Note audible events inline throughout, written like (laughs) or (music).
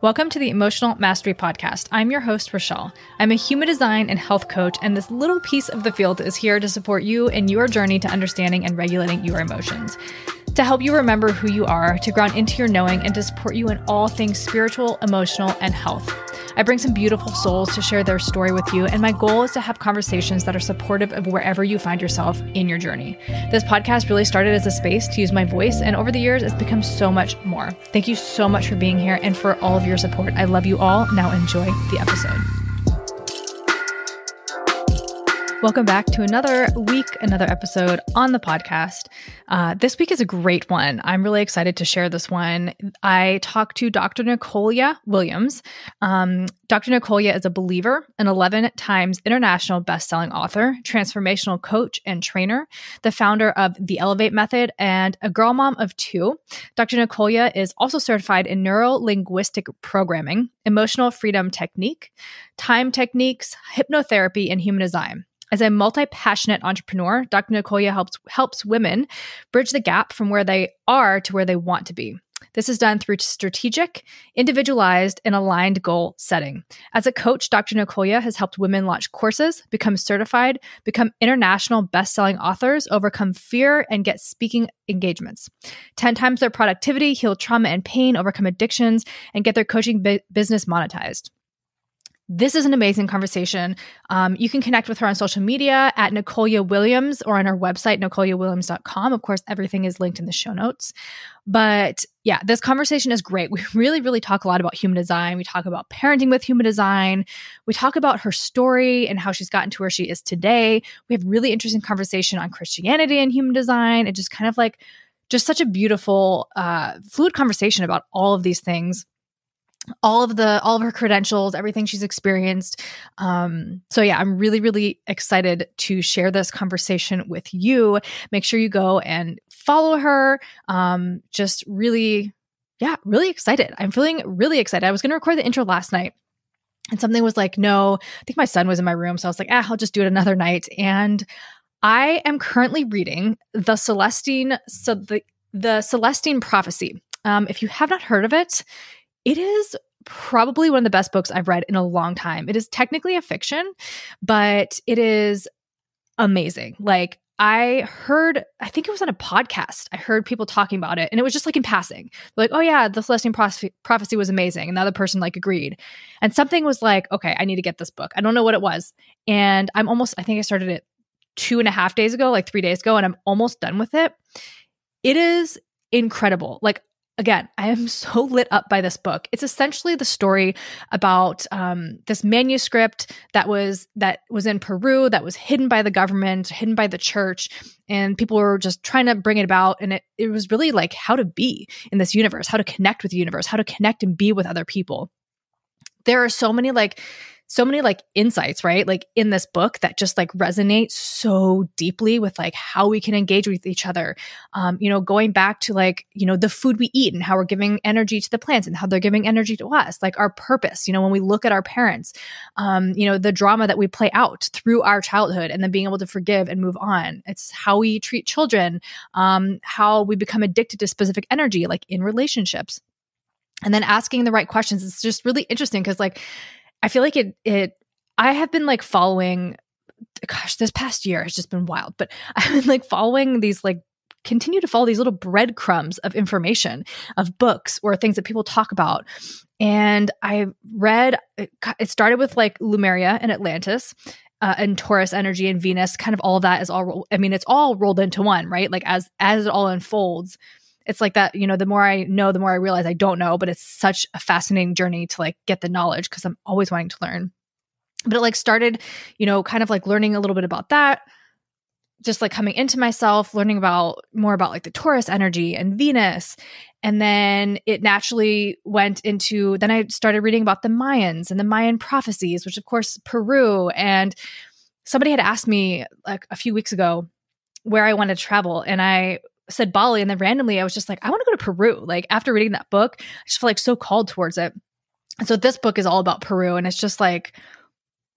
Welcome to the Emotional Mastery Podcast. I'm your host, Rochelle. I'm a human design and health coach, and this little piece of the field is here to support you in your journey to understanding and regulating your emotions to help you remember who you are, to ground into your knowing, and to support you in all things spiritual, emotional, and health. I bring some beautiful souls to share their story with you, and my goal is to have conversations that are supportive of wherever you find yourself in your journey. This podcast really started as a space to use my voice, and over the years, it's become so much more. Thank you so much for being here and for all of your support. I love you all. Now, enjoy the episode. Welcome back to another week, another episode on the podcast. Uh, this week is a great one. I'm really excited to share this one. I talked to Dr. Nicolya Williams. Um, Dr. Nicolya is a believer, an 11 times international best-selling author, transformational coach and trainer, the founder of the Elevate Method, and a girl mom of two. Dr. Nicolya is also certified in neuro-linguistic programming, emotional freedom technique, time techniques, hypnotherapy, and human design. As a multi-passionate entrepreneur, Dr. Nicolya helps helps women bridge the gap from where they are to where they want to be. This is done through strategic, individualized, and aligned goal setting. As a coach, Dr. Nicolya has helped women launch courses, become certified, become international best-selling authors, overcome fear, and get speaking engagements. 10 times their productivity, heal trauma and pain, overcome addictions, and get their coaching bu- business monetized. This is an amazing conversation. Um, you can connect with her on social media at Nicolya Williams or on her website, nicolyawilliams.com. Of course, everything is linked in the show notes. But yeah, this conversation is great. We (laughs) really, really talk a lot about human design. We talk about parenting with human design. We talk about her story and how she's gotten to where she is today. We have really interesting conversation on Christianity and human design and just kind of like just such a beautiful, uh, fluid conversation about all of these things all of the all of her credentials everything she's experienced. Um so yeah i'm really really excited to share this conversation with you. Make sure you go and follow her. Um just really yeah really excited. I'm feeling really excited. I was going to record the intro last night and something was like no i think my son was in my room. So i was like ah i'll just do it another night. And i am currently reading the celestine so the the celestine prophecy. Um, if you have not heard of it it is probably one of the best books I've read in a long time. It is technically a fiction, but it is amazing. Like, I heard, I think it was on a podcast. I heard people talking about it, and it was just like in passing, like, "Oh yeah, the Celestine prophecy, prophecy was amazing," and the other person like agreed, and something was like, "Okay, I need to get this book." I don't know what it was, and I'm almost. I think I started it two and a half days ago, like three days ago, and I'm almost done with it. It is incredible. Like again, I am (laughs) so lit up by this book. It's essentially the story about um, this manuscript that was that was in Peru that was hidden by the government, hidden by the church, and people were just trying to bring it about. And it it was really like how to be in this universe, how to connect with the universe, how to connect and be with other people. There are so many like so many like insights, right? Like in this book that just like resonate so deeply with like how we can engage with each other. Um, you know, going back to like, you know, the food we eat and how we're giving energy to the plants and how they're giving energy to us, like our purpose, you know, when we look at our parents, um, you know, the drama that we play out through our childhood and then being able to forgive and move on. It's how we treat children, um, how we become addicted to specific energy, like in relationships. And then asking the right questions. It's just really interesting because like I feel like it it I have been like following gosh, this past year has just been wild, but (laughs) I've been like following these like continue to follow these little breadcrumbs of information of books or things that people talk about. And I read it started with like Lemuria and Atlantis. Uh, and Taurus energy and Venus, kind of all of that is all. I mean, it's all rolled into one, right? Like as as it all unfolds, it's like that, you know, the more I know, the more I realize I don't know, but it's such a fascinating journey to like get the knowledge because I'm always wanting to learn. But it like started, you know, kind of like learning a little bit about that, just like coming into myself, learning about more about like the Taurus energy and Venus. And then it naturally went into, then I started reading about the Mayans and the Mayan prophecies, which of course, Peru. And somebody had asked me like a few weeks ago where I wanted to travel. And I said Bali, and then randomly I was just like, I want to go to Peru. Like after reading that book, I just feel like so called towards it. And so this book is all about Peru, and it's just like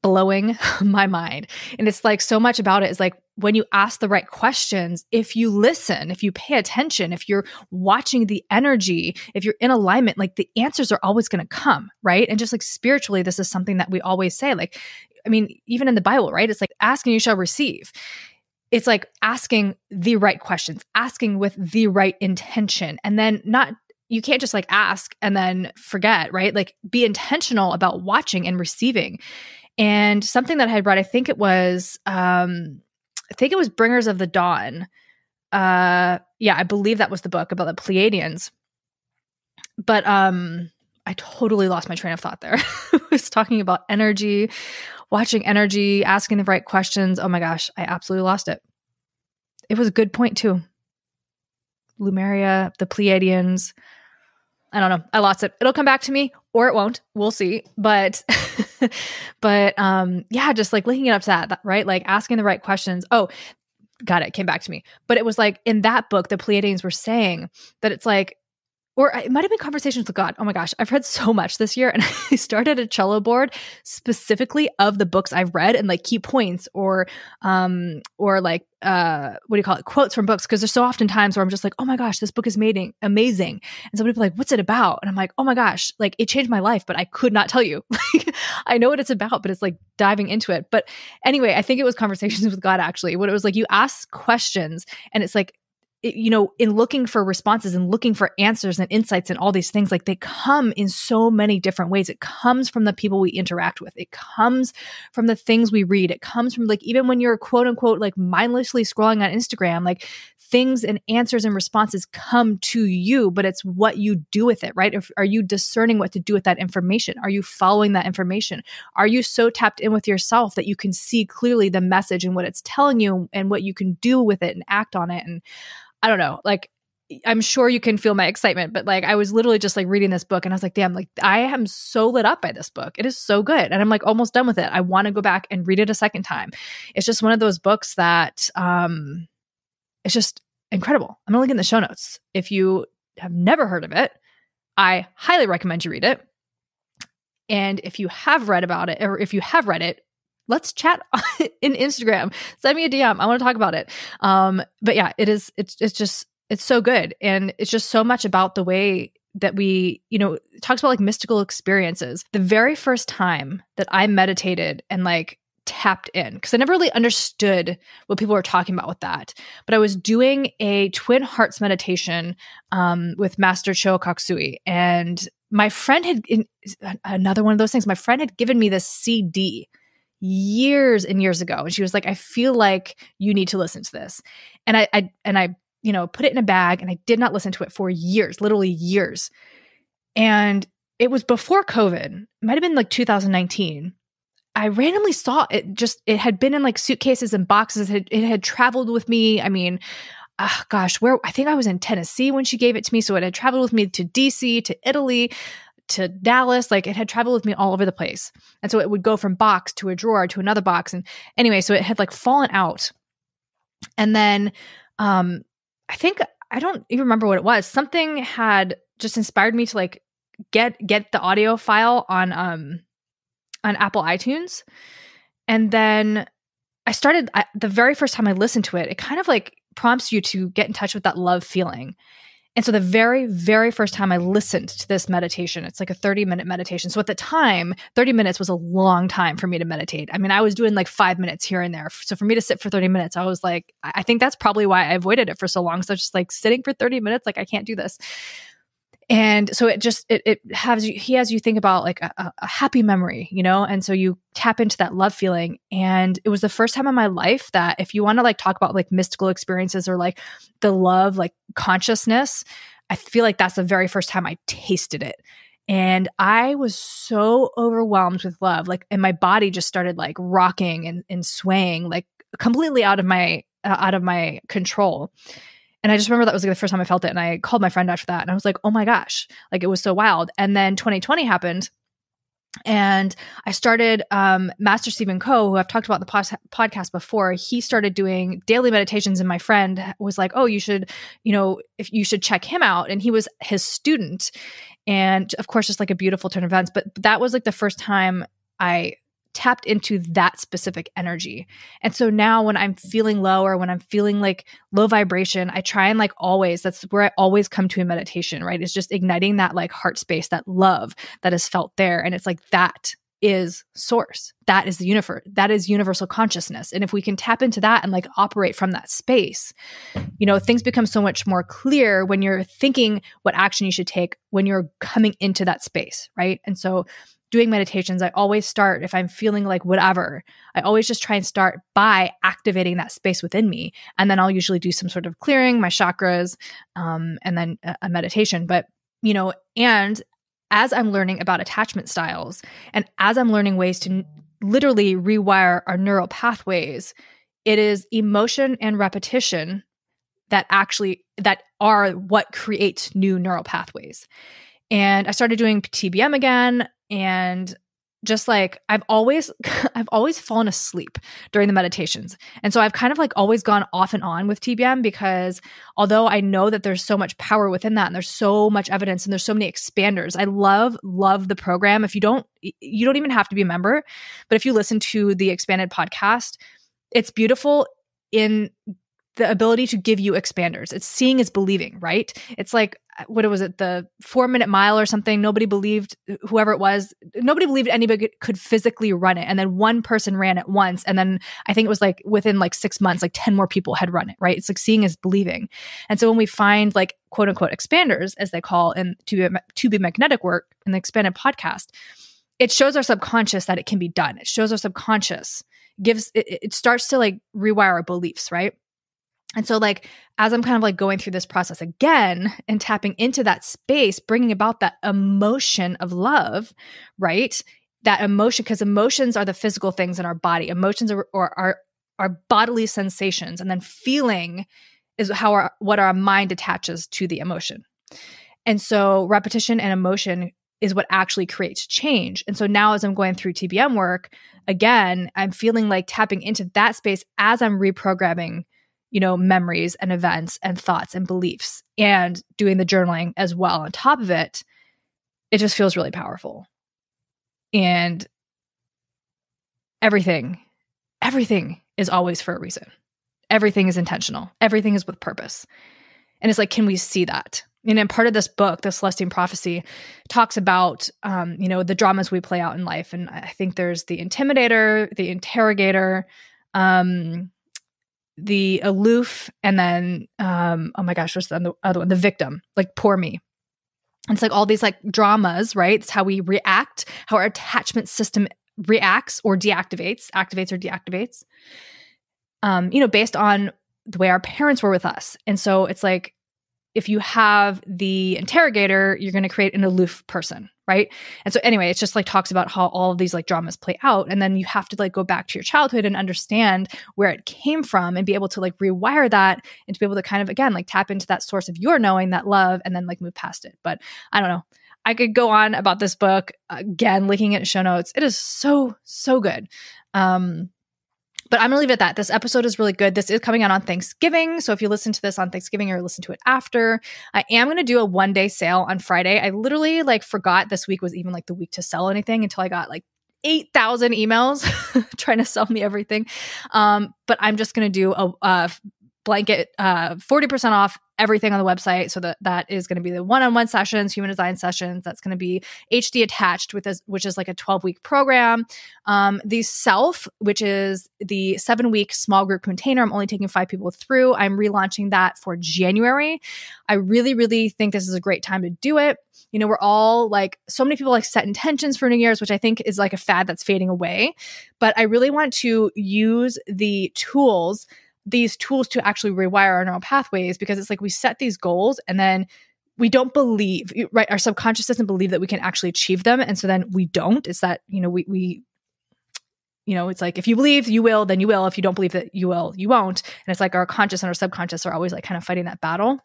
blowing (laughs) my mind. And it's like so much about it is like when you ask the right questions, if you listen, if you pay attention, if you're watching the energy, if you're in alignment, like the answers are always going to come, right? And just like spiritually, this is something that we always say. Like, I mean, even in the Bible, right? It's like ask and you shall receive. It's like asking the right questions, asking with the right intention, and then not you can't just like ask and then forget, right? Like be intentional about watching and receiving. And something that I had read, I think it was, um, I think it was Bringers of the Dawn. Uh, yeah, I believe that was the book about the Pleiadians. But um, I totally lost my train of thought there. (laughs) I was talking about energy, watching energy, asking the right questions. Oh my gosh, I absolutely lost it. It was a good point too. Lemuria, the Pleiadians. I don't know. I lost it. It'll come back to me or it won't. We'll see. But (laughs) but um yeah, just like linking it up to that, right? Like asking the right questions. Oh, got it. Came back to me. But it was like in that book, the Pleiadians were saying that it's like or it might have been conversations with God. Oh my gosh, I've read so much this year, and (laughs) I started a Trello board specifically of the books I've read and like key points or um or like uh what do you call it? Quotes from books because there's so often times where I'm just like oh my gosh this book is amazing amazing. And somebody like what's it about? And I'm like oh my gosh like it changed my life but I could not tell you. (laughs) Like I know what it's about but it's like diving into it. But anyway I think it was conversations (laughs) with God actually What it was like you ask questions and it's like you know, in looking for responses and looking for answers and insights and all these things, like they come in so many different ways. It comes from the people we interact with. It comes from the things we read. It comes from like, even when you're quote unquote, like mindlessly scrolling on Instagram, like things and answers and responses come to you, but it's what you do with it, right? If, are you discerning what to do with that information? Are you following that information? Are you so tapped in with yourself that you can see clearly the message and what it's telling you and what you can do with it and act on it? And I don't know, like I'm sure you can feel my excitement, but like I was literally just like reading this book and I was like, damn, like I am so lit up by this book. It is so good. And I'm like almost done with it. I want to go back and read it a second time. It's just one of those books that um it's just incredible. I'm gonna link in the show notes. If you have never heard of it, I highly recommend you read it. And if you have read about it, or if you have read it, let's chat (laughs) in Instagram. Send me a DM. I want to talk about it. Um, but yeah, it is. It's it's just it's so good, and it's just so much about the way that we, you know, talks about like mystical experiences. The very first time that I meditated and like tapped in because I never really understood what people were talking about with that. But I was doing a twin hearts meditation um, with Master Choa Kok Sui, and my friend had in, another one of those things. My friend had given me this CD years and years ago and she was like i feel like you need to listen to this. And i, I and i you know put it in a bag and i did not listen to it for years literally years. And it was before covid it might have been like 2019 i randomly saw it just it had been in like suitcases and boxes. It had, it had traveled with me. I mean uh, gosh where i think i was in tennessee when she gave it to me so it had traveled with me to dc to italy to Dallas. Like it had traveled with me all over the place. And so it would go from box to a drawer to another box. And anyway, so it had like fallen out. And then um I think I don't even remember what it was. Something had just inspired me to like get get the audio file on um on Apple iTunes. And then I started I, the very first time I listened to it, it kind of like prompts you to get in touch with that love feeling. And so the very, very first time I listened to this meditation, it's like a 30 minute meditation. So at the time, 30 minutes was a long time for me to meditate. I mean, I was doing like five minutes here and there. So for me to sit for 30 minutes, I was like, I think that's probably why I avoided it for so long. So just like sitting for 30 minutes, like I can't do this and so it just it, it has you he has you think about like a, a, happy memory you know? And so you tap into that love feeling. And it was the first time in my life that if you want to like talk about like mystical experiences or like the love like consciousness i feel like that's the very first time i tasted it. And i was so overwhelmed with love like and my body just started like rocking and, and swaying like completely out of my uh, out of my control and I just remember that was like the first time I felt it. And I called my friend after that and I was like, oh my gosh, like it was so wild. And then 2020 happened. And I started um, Master Stephen Co, who I've talked about in the pos- podcast before. He started doing daily meditations, and my friend was like, "Oh, you should, you know, if you should check him out." And he was his student, and of course, just like a beautiful turn of events. But that was like the first time I tapped into that specific energy. And so now when I'm feeling low or when I'm feeling like low vibration, I try and like always, that's where I always come to in meditation, right? It's just igniting that like heart space, that love that is felt there. And it's like that is source. That is the universe. That is universal consciousness. And if we can tap into that and like operate from that space, you know, things become so much more clear when you're thinking what action you should take when you're coming into that space, right? And so doing meditations, I always start if I'm feeling like whatever, I always just try and start by activating that space within me. And then I'll usually do some sort of clearing, my chakras, um, and then a, a meditation. But, you know, and as I'm learning about attachment styles and as I'm learning ways to n- literally rewire our neural pathways, it is emotion and repetition that actually that are what create new neural pathways. And I started doing TBM again and just like I've always (laughs) I've always fallen asleep during the meditations. And so I've kind of like always gone off and on with TBM because although I know that there's so much power within that and there's so much evidence and there's so many expanders. I love love the program. If you don't you don't even have to be a member, but if you listen to the expanded podcast, it's beautiful in the ability to give you expanders. It's seeing is believing, right? It's like what was it, the four minute mile or something? Nobody believed whoever it was. Nobody believed anybody could physically run it, and then one person ran it once, and then I think it was like within like six months, like ten more people had run it. Right? It's like seeing is believing, and so when we find like quote unquote expanders, as they call in to be, to be magnetic work in the expanded podcast, it shows our subconscious that it can be done. It shows our subconscious gives it, it starts to like rewire our beliefs, right? And so, like, as I'm kind of like going through this process again and tapping into that space, bringing about that emotion of love, right? That emotion, because emotions are the physical things in our body. Emotions are, are, are, are bodily sensations. And then feeling is how our, what our mind attaches to the emotion. And so, repetition and emotion is what actually creates change. And so now, as I'm going through TBM work, again, I'm feeling like tapping into that space as I'm reprogramming you know, memories and events and thoughts and beliefs and doing the journaling as well on top of it, it just feels really powerful. And everything, everything is always for a reason. Everything is intentional. Everything is with purpose. And it's like, can we see that? And then part of this book, the Celestine Prophecy, talks about um, you know the dramas we play out in life, and I think there's the intimidator, the interrogator, um, the aloof and then um oh my gosh what's the other one? The victim like poor me. It's like all these like dramas right? It's how we react how our attachment system reacts or deactivates activates or deactivates um you know based on the way our parents were with us. And so it's like if you have the interrogator, you're going to create an aloof person, right? And so anyway, it's just like talks about how all of these like dramas play out and then you have to like go back to your childhood and understand where it came from and be able to like rewire that and to be able to kind of again like tap into that source of your knowing that love and then like move past it. But I don't know. I could go on about this book again, looking at show notes. It is so so good. Um but I'm gonna leave it at that. This episode is really good. This is coming out on Thanksgiving. So if you listen to this on Thanksgiving or listen to it after, I am gonna do a one day sale on Friday. I literally like forgot this week was even like the week to sell anything until I got like 8,000 emails (laughs) trying to sell me everything. Um, but I'm just going to do a, a blanket uh, 40% off everything on the website. So that that is going to be the one-on-one sessions human design sessions. That's going to be hd attached with this which is like a 12 week program. Um, the self which is the seven week small group container. I'm only taking five people through. I'm relaunching that for january. I really really think this is a great time to do it. You know we're all like so many people like set intentions for new year's which i think is like a fad that's fading away. But i really want to use the tools these tools to actually rewire our neural pathways because it's like we set these goals and then we don't believe right our subconscious doesn't believe that we can actually achieve them. And so then we don't. It's that you know we we you know it's like if you believe you will then you will. If you don't believe that you will you won't. And it's like our conscious and our subconscious are always like kind of fighting that battle.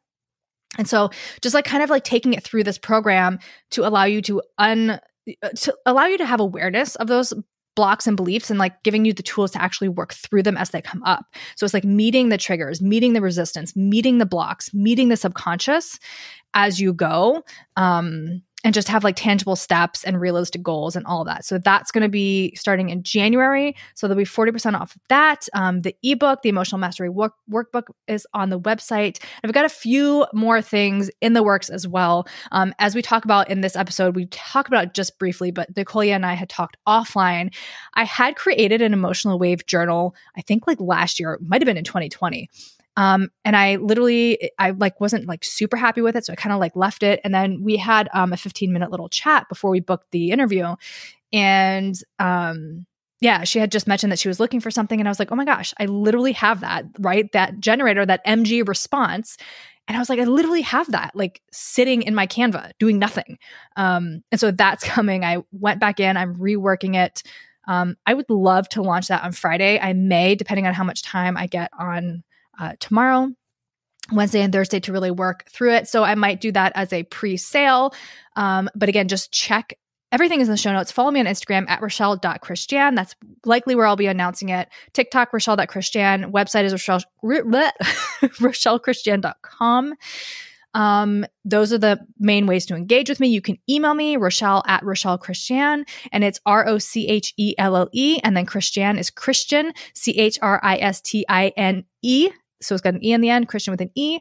And so just like kind of like taking it through this program to allow you to un uh, to allow you to have awareness of those blocks and beliefs and like giving you the tools to actually work through them as they come up. So it's like meeting the triggers, meeting the resistance, meeting the blocks, meeting the subconscious as you go. Um, and just have like tangible steps and realistic goals and all that. So that's going to be starting in January. So there'll be 40% off of that. Um, the ebook, the emotional mastery work- workbook is on the website. I've got a few more things in the works as well. Um, as we talk about in this episode, we talk about just briefly, but Nicolya and I had talked offline. I had created an emotional wave journal, I think like last year, might have been in 2020. Um, and I literally, I like wasn't like super happy with it. So I kind of like left it. And then we had um, a 15 minute little chat before we booked the interview. And um, yeah, she had just mentioned that she was looking for something. And I was like, oh my gosh, I literally have that, right? That generator, that MG response. And I was like, I literally have that like sitting in my Canva doing nothing. Um, and so that's (laughs) coming. I went back in, I'm reworking it. Um, I would love to launch that on Friday. I may, depending on how much time I get on uh, tomorrow. Wednesday and Thursday to really work through it. So I might do that as a pre sale. Um, but again, just check everything is in the show notes. Follow me on Instagram at Rochelle.Christian. That's likely where I'll be announcing it. TikTok, Rochelle.Christian. Website is Rochelle, (laughs) RochelleChristiane.com. Um, those are the main ways to engage with me. You can email me, Rochelle at Rochelle Christiane, and it's R O C H E L L E, and then Christian is Christian, C H R I S T I N E. So it's got an E in the end, Christiane with an E.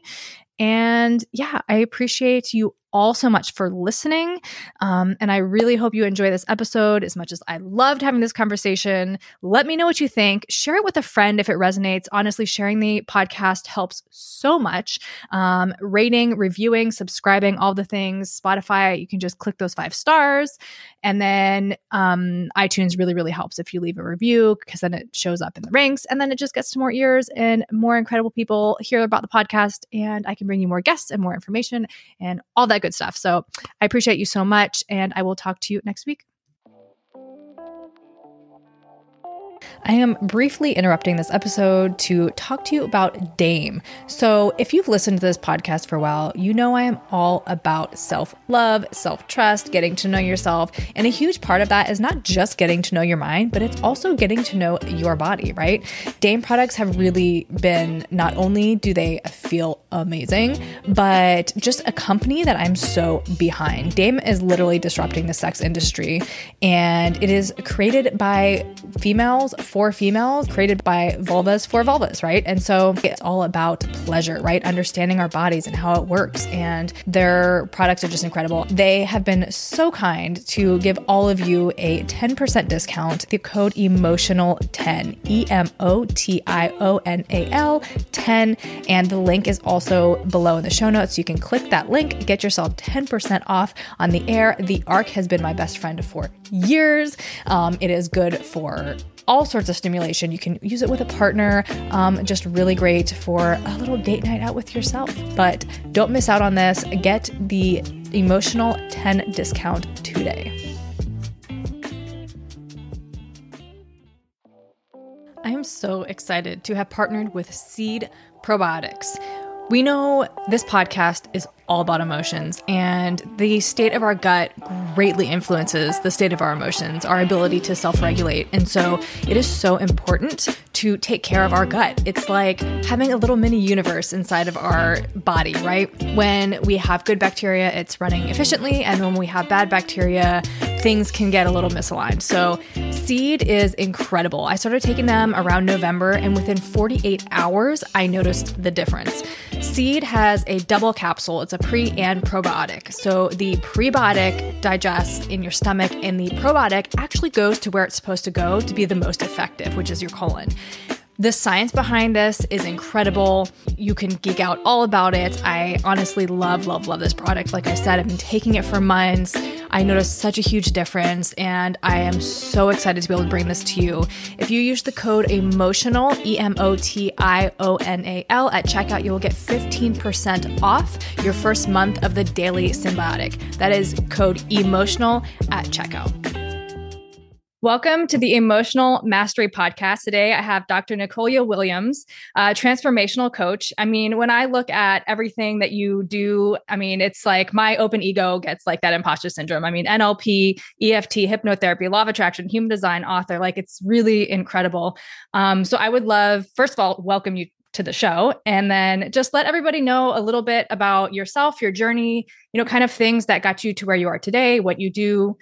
And yeah, I appreciate you all so much for listening. Um, and I really hope you enjoy this episode as much as I loved having this conversation. Let me know what you think. Share it with a friend if it resonates. Honestly, sharing the podcast helps so much. Um, rating, reviewing, subscribing, all the things. Spotify, you can just click those five stars. And then um, iTunes really, really helps if you leave a review because then it shows up in the ranks and then it just gets to more ears and more incredible people hear about the podcast. And I can bring you more guests and more information and all that good stuff. So I appreciate you so much. And I will talk to you next week. I am briefly interrupting this episode to talk to you about Dame. So, if you've listened to this podcast for a while, you know I am all about self love, self trust, getting to know yourself. And a huge part of that is not just getting to know your mind, but it's also getting to know your body, right? Dame products have really been not only do they feel amazing, but just a company that I'm so behind. Dame is literally disrupting the sex industry, and it is created by females for females, created by vulvas for vulvas, right? And so it's all about pleasure, right? Understanding our bodies and how it works. And their products are just incredible. They have been so kind to give all of you a 10% discount. The code emotional10, E M O T I O N A L 10. And the link is also below in the show notes. You can click that link, get yourself 10% off on the Aer. The ARC has been my best friend for years. Um, it is good for all sorts of stimulation. You can use it with a partner, um, just really great for a little date night out with yourself. But don't miss out on this. Get the emotional 10 discount today. I am so excited to have partnered with Seed Probiotics. We know this podcast is all about emotions, and the state of our gut greatly influences the state of our emotions, our ability to self regulate. And so it is so important to take care of our gut. It's like having a little mini universe inside of our body, right? When we have good bacteria, it's running efficiently, and when we have bad bacteria, things can get a little misaligned. So, Seed is incredible. I started taking them around November, and within 48 hours, I noticed the difference. Seed has a double capsule, it's a pre and probiotic. So, the prebiotic digests in your stomach, and the probiotic actually goes to where it's supposed to go to be the most effective, which is your colon. The science behind this is incredible. You can geek out all about it. I honestly love, love, love this product. Like I said, I've been taking it for months. I noticed such a huge difference, and I am so excited to be able to bring this to you. If you use the code EMOTIONAL, E M O T I O N A L, at checkout, you will get 15% off your first month of the daily Synbiotic. That is code EMOTIONAL at checkout. Welcome to the Emotional Mastery Podcast. Today, I have Dr. Nicolya Williams, a transformational coach. I mean, when I look at everything that you do, I mean, it's like my open ego gets like that imposter syndrome. I mean, NLP, EFT, hypnotherapy, law of attraction, human design author, like it's really incredible. Um, so I would love, first of all, welcome you to the show and then just let everybody know a little bit about yourself, your journey, you know, kind of things that got you to where you are today, what you do,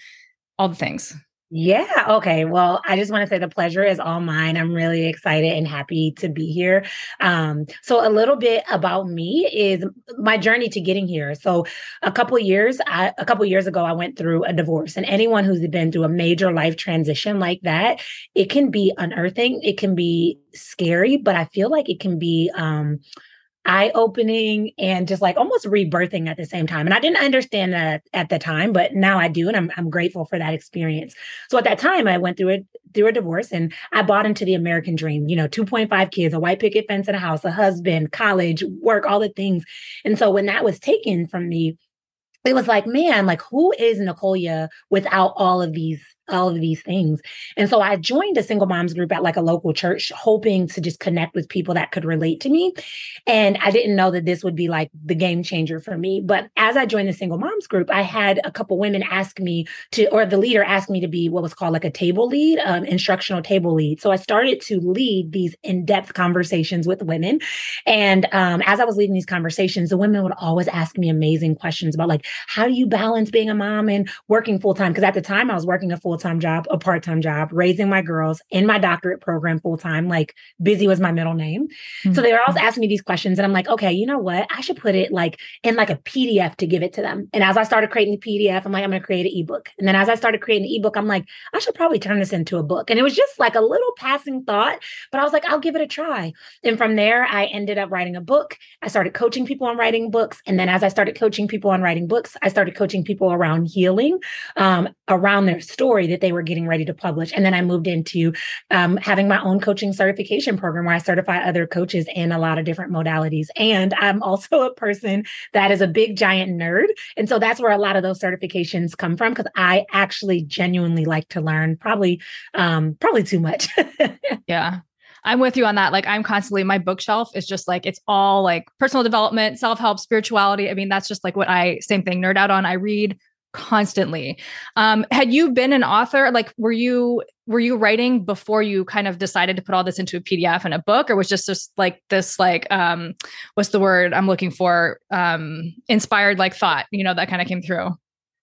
all the things. Yeah. Okay. Well, I just want to say the pleasure is all mine. I'm really excited and happy to be here. Um, so a little bit about me is my journey to getting here. So a couple years, I, a couple years ago, I went through a divorce and anyone who's been through a major life transition like that, it can be unearthing. It can be scary, but I feel like it can be, um, eye opening and just like almost rebirthing at the same time. And I didn't understand that at the time, but now I do. And I'm, I'm grateful for that experience. So at that time, I went through it through a divorce and I bought into the American dream, you know, 2.5 kids, a white picket fence and a house, a husband, college, work, all the things. And so when that was taken from me, it was like, man, like who is Nicolya without all of these all of these things. And so I joined a single moms group at like a local church, hoping to just connect with people that could relate to me. And I didn't know that this would be like the game changer for me. But as I joined the single moms group, I had a couple women ask me to, or the leader asked me to be what was called like a table lead, um, instructional table lead. So I started to lead these in depth conversations with women. And um, as I was leading these conversations, the women would always ask me amazing questions about like, how do you balance being a mom and working full time? Because at the time I was working a full full time job, a part time job, raising my girls in my doctorate program full time. Like busy was my middle name. Mm-hmm. So they were always asking me these questions. And I'm like, okay, you know what? I should put it like in like a PDF to give it to them. And as I started creating the PDF, I'm like, I'm going to create an ebook. And then as I started creating the ebook, I'm like, I should probably turn this into a book. And it was just like a little passing thought, but I was like, I'll give it a try. And from there, I ended up writing a book. I started coaching people on writing books. And then as I started coaching people on writing books, I started coaching people around healing, um, around their story story that they were getting ready to publish. And then I moved into um, having my own coaching certification program where I certify other coaches in a lot of different modalities. And I'm also a person that is a big, giant nerd. And so that's where a lot of those certifications come from because I actually genuinely like to learn, probably, um, probably too much. (laughs) yeah. I'm with you on that. Like I'm constantly my bookshelf is just like it's all like personal development, self-help, spirituality. I mean, that's just like what I same thing nerd out on. I read constantly. Um, had you been an author? Like, were you were you writing before you kind of decided to put all this into a PDF and a book, or was just just like this like um, what's the word I'm looking for? Um, inspired like thought, you know, that kind of came through.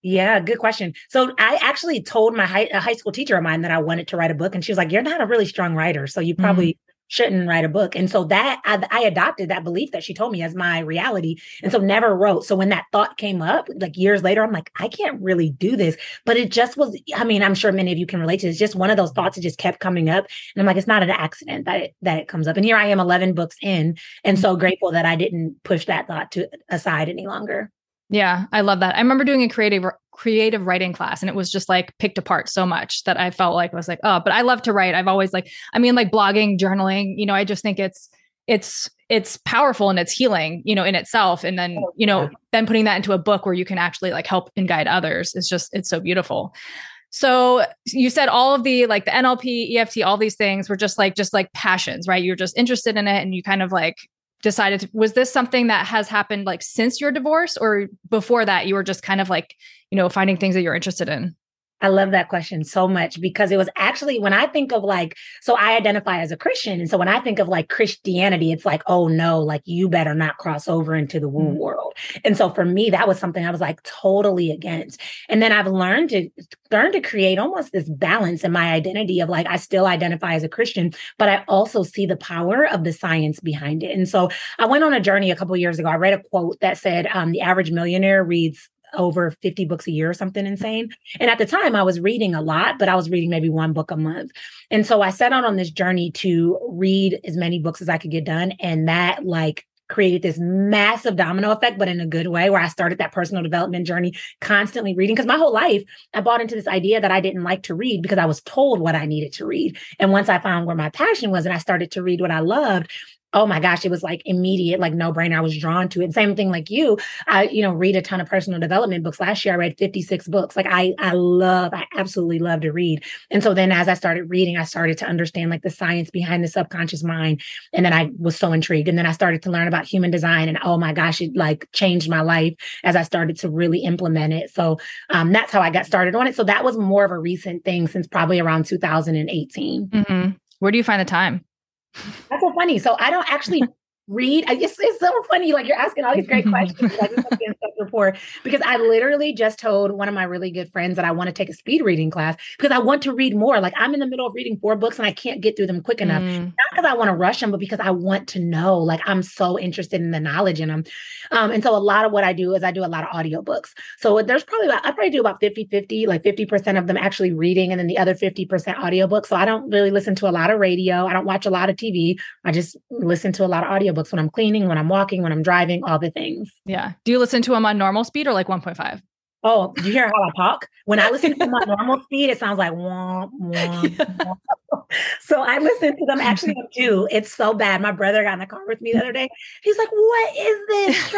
Yeah, good question. So I actually told my high, high school teacher of mine that I wanted to write a book, and she was like, "You're not a really strong writer, so you probably." Mm-hmm shouldn't write a book. And so that I, I, adopted that belief that she told me as my reality. And so never wrote. So when that thought came up, like years later, I'm like, I can't really do this. But it just was, I mean, I'm sure many of you can relate to. It's just one of those thoughts that just kept coming up. And I'm like, it's not an accident that it, that it comes up. And here I am 11 books in and so grateful that I didn't push that thought to aside any longer. Yeah, I love that. I remember doing a creative creative writing class and it was just like picked apart so much that I felt like I was like, oh, but I love to write. I've always like, I mean, like blogging, journaling, you know, I just think it's it's it's powerful and it's healing, you know, in itself. And then, oh, you know, then putting that into a book where you can actually like help and guide others is just it's so beautiful. So you said all of the like the NLP, EFT, all these things were just like just like passions, right? You're just interested in it and you kind of like decided to, was this something that has happened like since your divorce or before that you were just kind of like you know finding things that you're interested in I love that question so much because it was actually when I think of like, so I identify as a Christian. And so when I think of like Christianity, it's like, oh no, like you better not cross over into the woo mm. world. And so for me, that was something I was like totally against. And then I've learned to learn to create almost this balance in my identity of like, I still identify as a Christian, but I also see the power of the science behind it. And so I went on a journey a couple years ago. I read a quote that said, um, the average millionaire reads over 50 books a year or something insane. And at the time, I was reading a lot, but I was reading maybe one book a month. And so I set out on this journey to read as many books as I could get done. And that, like, created this massive domino effect, but in a good way, where I started that personal development journey constantly reading. Because my whole life, I bought into this idea that I didn't like to read because I was told what I needed to read. And once I found where my passion was and I started to read what I loved, oh my gosh, it was like immediate, like no brainer. I was drawn to it. Same thing like you. I, you know, read a ton of personal development books. Last year I read 56 books. Like I, I love, I absolutely love to read. And so then as I started reading, I started to understand like the science behind the subconscious mind. And then I was so intrigued. And then I started to learn about human design and oh my gosh, it like changed my life as I started to really implement it. So um, that's how I got started on it. So that was more of a recent thing since probably around 2018. Mm-hmm. Where do you find the time? That's so funny. So I don't actually read. I guess it's so funny. Like you're asking all these great (laughs) questions. Like rapport because I literally just told one of my really good friends that I want to take a speed reading class because I want to read more. Like I'm in the middle of reading four books and I can't get through them quick enough. Mm. Not because I want to rush them, but because I want to know. Like I'm so interested in the knowledge in them. Um, and so a lot of what I do is I do a lot of audiobooks. So there's probably about, I probably do about 50 50, like 50% of them actually reading and then the other 50% audiobooks. So I don't really listen to a lot of radio. I don't watch a lot of TV. I just listen to a lot of audiobooks when I'm cleaning, when I'm walking, when I'm driving, all the things. Yeah. Do you listen to them on normal speed or like 1.5? Oh, do you hear how I talk? When I listen to my (laughs) normal speed, it sounds like womp, womp, womp. (laughs) So I listen to them actually too. It's so bad. My brother got in the car with me the other day. He's like, "What is this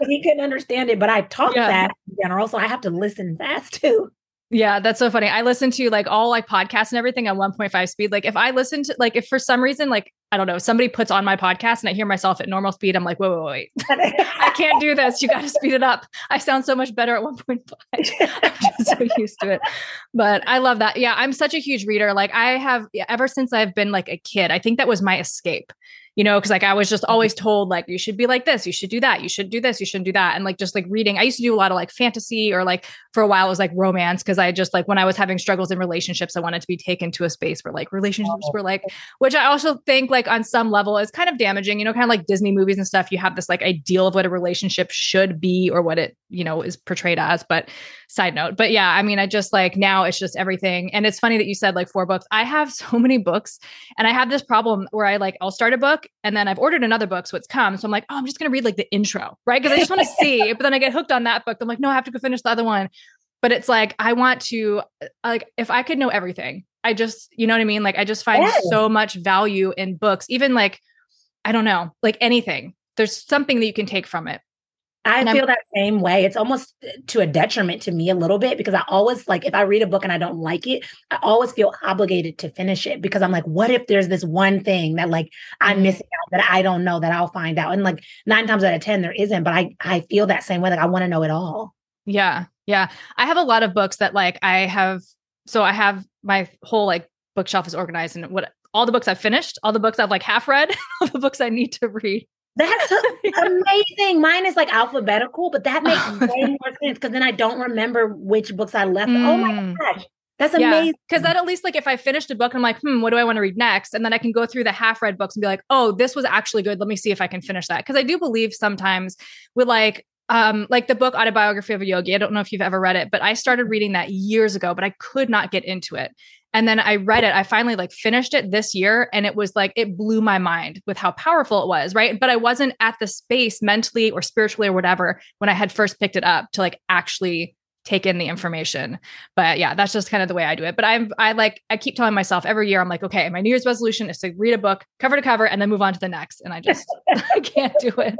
(laughs) he couldn't understand it. But I talk yeah. fast in general, so I have to listen fast too. Yeah, that's so funny. I listen to like all like podcasts and everything at 1.5 speed. Like if I listen to like if for some reason like I don't know somebody puts on my podcast and I hear myself at normal speed, I'm like, wait, wait, wait, (laughs) I can't do this. You got to speed it up. I sound so much better at 1.5. (laughs) I'm just so used to it. But I love that. Yeah, I'm such a huge reader. Like I have ever since I've been like a kid. I think that was my escape you know, because like I was just mm-hmm. always told like you should be like this, you should do that, you should do this, you shouldn't do that. And like just like reading, I used to do a lot of like fantasy or like for a while it was like romance because I just like when I was having struggles in relationships, I wanted to be taken to a space where like relationships were like, which I also think like on some level is kind of damaging, you know, kind of like Disney movies and stuff. You have this like ideal of what a relationship should be or what it, you know, is portrayed as. But side note, but yeah, I mean, I just like now it's just everything. And it's funny that you said like four books. I have (laughs) so many books and I have this problem where I like, I'll start a book and then I've ordered another book, so it's come. So I'm like, oh, I'm just gonna read like the intro, right? Because I just want to see. (laughs) But then I get hooked on that book. I'm like, no, I have to go finish the other one. But it's like I want to uh, like if I could know everything, I just you know what I mean. Like I just find so much value in books, even like I don't know, like anything. There's something that you can take from it. I feel that same way. It's almost to a detriment to me a little bit because I always like if I read a book and I don't like it, I always feel obligated to finish it because I'm like, what if there's this one thing that like I'm mm-hmm. missing out that I don't know that I'll find out? And like nine times out of ten there isn't, but I I feel that same way. Like I want to know it all. Yeah. Yeah. I have a lot of books that like I have so I have my whole like bookshelf is organized and what all the books I've finished, all the books I've like half read, (laughs) all the books I need to read. That's (laughs) amazing. Mine is like alphabetical, but that makes (laughs) way more sense because then I don't remember which books I left. Mm. Oh my mm. gosh. That's amazing. Yeah, because then at least like if I finished a book, I'm like, hmm, what do I want to read next? And then I can go through the half read books and be like, oh, this was actually good. Let me see if I can finish that. Because I do believe sometimes with like um like the book autobiography of a yogi i don't know if you've ever read it but i started reading that years ago but i could not get into it and then I read it. I finally like finished it this year and it was like it blew my mind with how powerful it was, right? But I wasn't at the space mentally or spiritually or whatever when I had first picked it up to like actually take in the information. But yeah, that's just kind of the way I do it. But I'm I like I keep telling myself every year I'm like, okay, my New Year's resolution is to read a book cover to cover and then move on to the next. And I just (laughs) (laughs) I can't do it.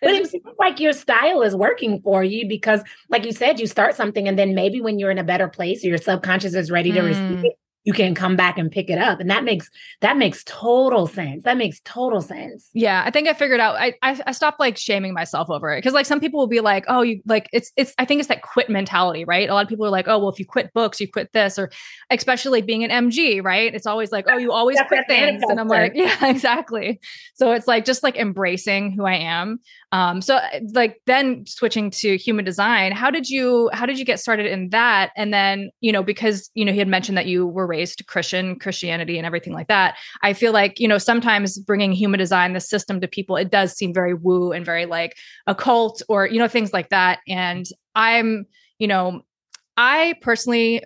but it seems like your style is working for you because like you said, you start something and then maybe when you're in a better place or your subconscious is ready to mm. receive it, you can come back and pick it up. And that makes that makes total sense. That makes total sense. Yeah i think i figured out i i, I stopped like shaming myself over it. Because like some people will be like oh you like it's it's i think it's that quit mentality right? A lot of people are like oh well if you quit books you quit this or especially being an mg right? It's always like oh you (laughs) always quit things. And i'm like yeah (laughs) exactly. So it's like just like embracing who i am. Um so uh, like then switching to human design how did you how did you get started in that? And then you know because you know he had mentioned that you were raised Christian, Christianity, and everything like that. I feel like, you know, sometimes bringing human design, the system to people, it does seem very woo and very like occult or, you know, things like that. And I'm, you know, I personally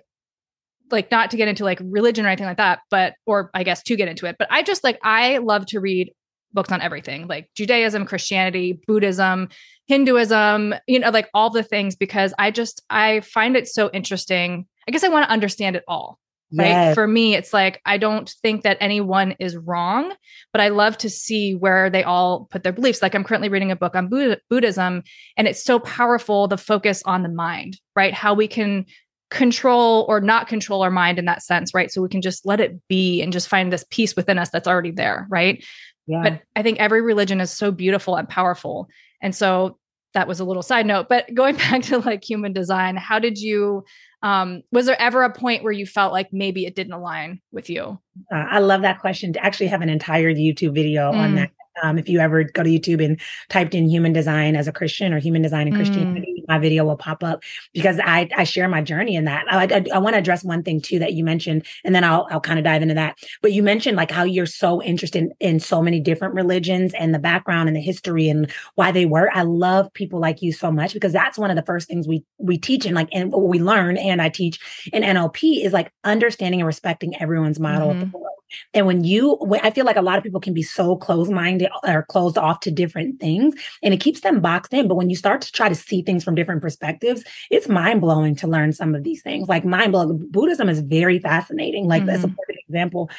like not to get into like religion or anything like that, but, or I guess to get into it, but I just like, I love to read books on everything like Judaism, Christianity, Buddhism, Hinduism, you know, like all the things because I just, I find it so interesting. I guess I want to understand it all right? Yes. for me it's like i don't think that anyone is wrong but i love to see where they all put their beliefs. Like i'm currently reading a book on buddhism and it's so powerful the focus on the mind right? How we can control or not control our mind in that sense right? So we can just let it be and just find this peace within us that's already there right? Yeah. but i think every religion is so beautiful and powerful. And so that was a little side note but going (laughs) back to like human design how did you um, was there ever a point where you felt like maybe it didn't align with you uh, i love that question to actually have an entire youtube video mm. on that Um, if you ever go to YouTube and typed in human design as a Christian or human design and Christianity, mm. my video will pop up because I, I share my journey in that. I, I, I want to address one thing too that you mentioned, and then I'll, I'll kind of dive into that. But you mentioned like how you're so interested in, in so many different religions and the background and the history and why they were. I love people like you so much because that's one of the first things we we teach and like and what we learn and I teach in NLP is like understanding and respecting everyone's model mm-hmm. of the world. And when you, when, I feel like a lot of people can be so closed minded or closed off to different things and it keeps them boxed in. But when you start to try to see things from different perspectives, it's mind blowing to learn some of these things. Like mind blowing. Buddhism is very fascinating. Like mm-hmm. that's a mm-hmm. perfect example.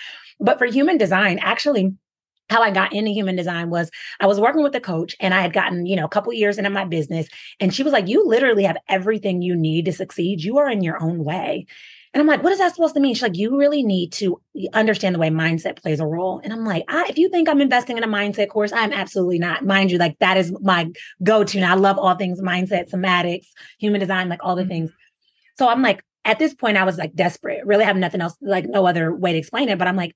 But for human design, actually, how I got into human design was I was working with a coach and I had gotten, you know, a couple years into my business. And she was like, You literally have everything you need to succeed. You are in your own way. And I'm like, what is that supposed to mean? She's like, you really need to understand the way mindset plays a role. And I'm like, if you think I'm investing in a mindset course, I'm absolutely not. Mind you, like that is my go-to. And I love all things mindset, somatics, human design, like all the mm-hmm. things. So I'm like, at this point, I was like desperate, really have nothing else, like no other way to explain it. But I'm like,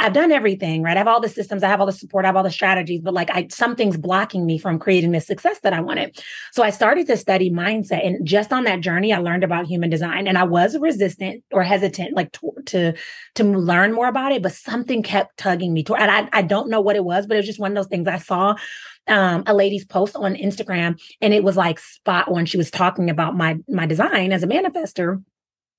I've done everything, right? I have all the systems, I have all the support, I have all the strategies, but like I something's blocking me from creating the success that I wanted. So I started to study mindset and just on that journey I learned about human design and I was resistant or hesitant like to to, to learn more about it, but something kept tugging me toward and I, I don't know what it was, but it was just one of those things I saw um, a lady's post on Instagram and it was like spot on. She was talking about my my design as a manifester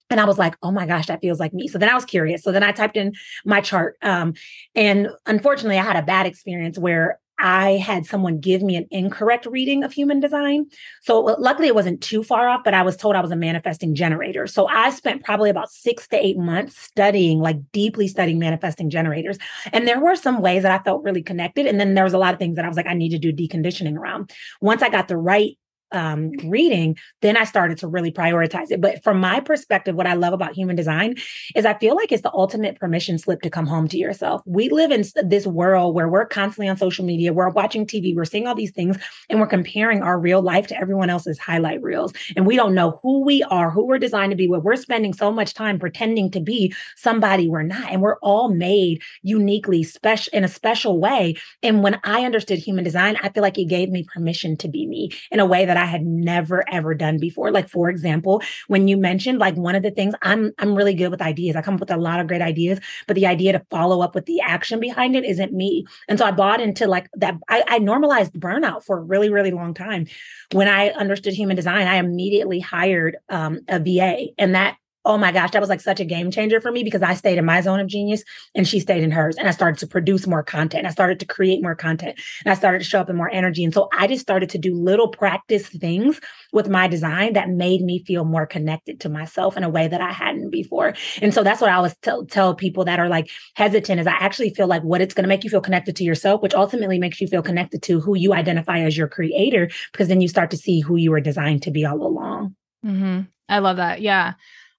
and I was like, oh my gosh, that feels like me. So then I was curious. So then I typed in my chart. Um, and unfortunately, I had a bad experience where I had someone give me an incorrect reading of human design. So luckily, it wasn't too far off, but I was told I was a manifesting generator. So I spent probably about six to eight months studying, like deeply studying manifesting generators. And there were some ways that I felt really connected. And then there was a lot of things that I was like, I need to do deconditioning around. Once I got the right um, reading, then I started to really prioritize it. But from my perspective, what I love about human design is I feel like it's the ultimate permission slip to come home to yourself. We live in this world where we're constantly on social media, we're watching TV, we're seeing all these things, and we're comparing our real life to everyone else's highlight reels. And we don't know who we are, who we're designed to be, where we're spending so much time pretending to be somebody we're not. And we're all made uniquely special in a special way. And when I understood human design, I feel like it gave me permission to be me in a way that I had never ever done before. Like for example, when you mentioned like one of the things I'm I'm really good with ideas. I come up with a lot of great ideas, but the idea to follow up with the action behind it isn't me. And so I bought into like that. I, I normalized burnout for a really really long time. When I understood human design, I immediately hired um, a VA, and that oh my gosh, that was like such a game changer for me because I stayed in my zone of genius and she stayed in hers. And I started to produce more content. I started to create more content and I started to show up in more energy. And so I just started to do little practice things with my design that made me feel more connected to myself in a way that I hadn't before. And so that's what I always tell, tell people that are like hesitant is I actually feel like what it's going to make you feel connected to yourself, which ultimately makes you feel connected to who you identify as your creator, because then you start to see who you were designed to be all along. Mm-hmm. I love that. Yeah.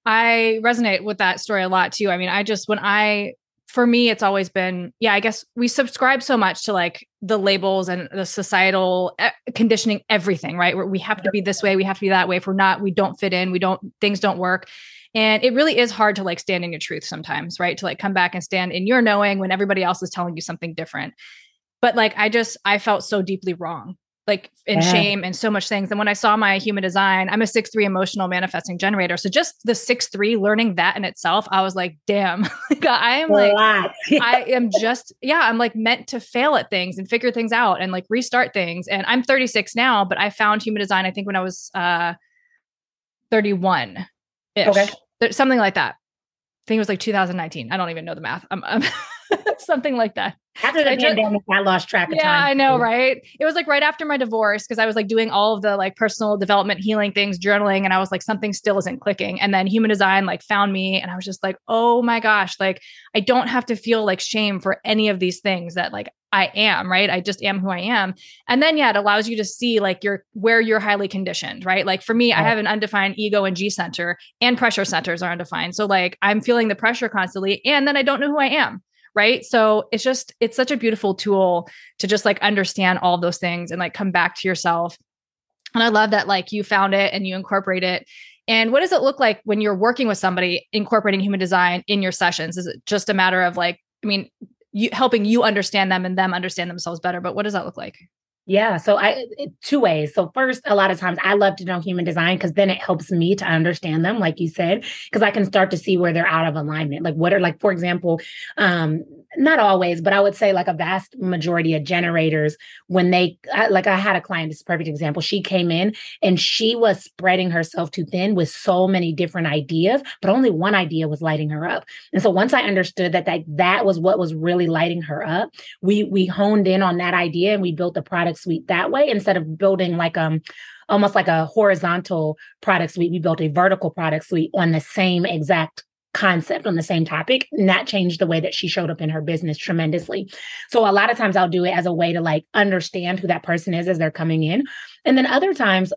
I resonate with that story a lot too. I mean, I just, when I, for me, it's always been, yeah, I guess we subscribe so much to like the labels and the societal eh, conditioning, everything, right? Where we have to be this way, we have to be that way. If we're not, we don't fit in, we don't, things don't work. And it really is hard to like stand in your truth sometimes, right? To like come back and stand in your knowing when everybody else is telling you something different. But like, I just, I felt so deeply wrong like in yeah. shame and so much things. And when I saw my human design, I'm a six three emotional manifesting generator. So just the six three learning that in itself, I was like, damn, (laughs) I am like, (laughs) I am just, yeah, I'm like meant to fail at things and figure things out and like restart things. And I'm 36 now, but I found human design, I think when I was uh 31 ish, okay. something like that. I think it was like 2019. I don't even know the math. I'm, I'm (laughs) (laughs) something like that. After the I pandemic, just, I lost track of yeah, time. Yeah, I know, right? It was like right after my divorce because I was like doing all of the like personal development, healing things, journaling, and I was like, something still isn't clicking. And then human design like found me, and I was just like, oh my gosh, like I don't have to feel like shame for any of these things that like I am, right? I just am who I am. And then yeah, it allows you to see like your where you're highly conditioned, right? Like for me, I have an undefined ego and G center and pressure centers are undefined. So like I'm feeling the pressure constantly and then I don't know who I am right so it's just it's such a beautiful tool to just like understand all those things and like come back to yourself and i love that like you found it and you incorporate it and what does it look like when you're working with somebody incorporating human design in your sessions is it just a matter of like i mean you helping you understand them and them understand themselves better. But what does that look like? Yeah. So I two ways. So first, a lot of times I love to know human design because then it helps me to understand them, like you said, because I can start to see where they're out of alignment. Like what are like, for example, um, not always, but I would say like a vast majority of generators, when they like I had a client, this is a perfect example. She came in and she was spreading herself too thin with so many different ideas, but only one idea was lighting her up. And so once I understood that that, that was what was really lighting her up, we we honed in on that idea and we built the product suite that way instead of building like um almost like a horizontal product suite. We built a vertical product suite on the same exact concept on the same topic and that changed the way that she showed up in her business tremendously. So a lot of times i'll do it as a way to like understand who that person is as they're coming in. And then other times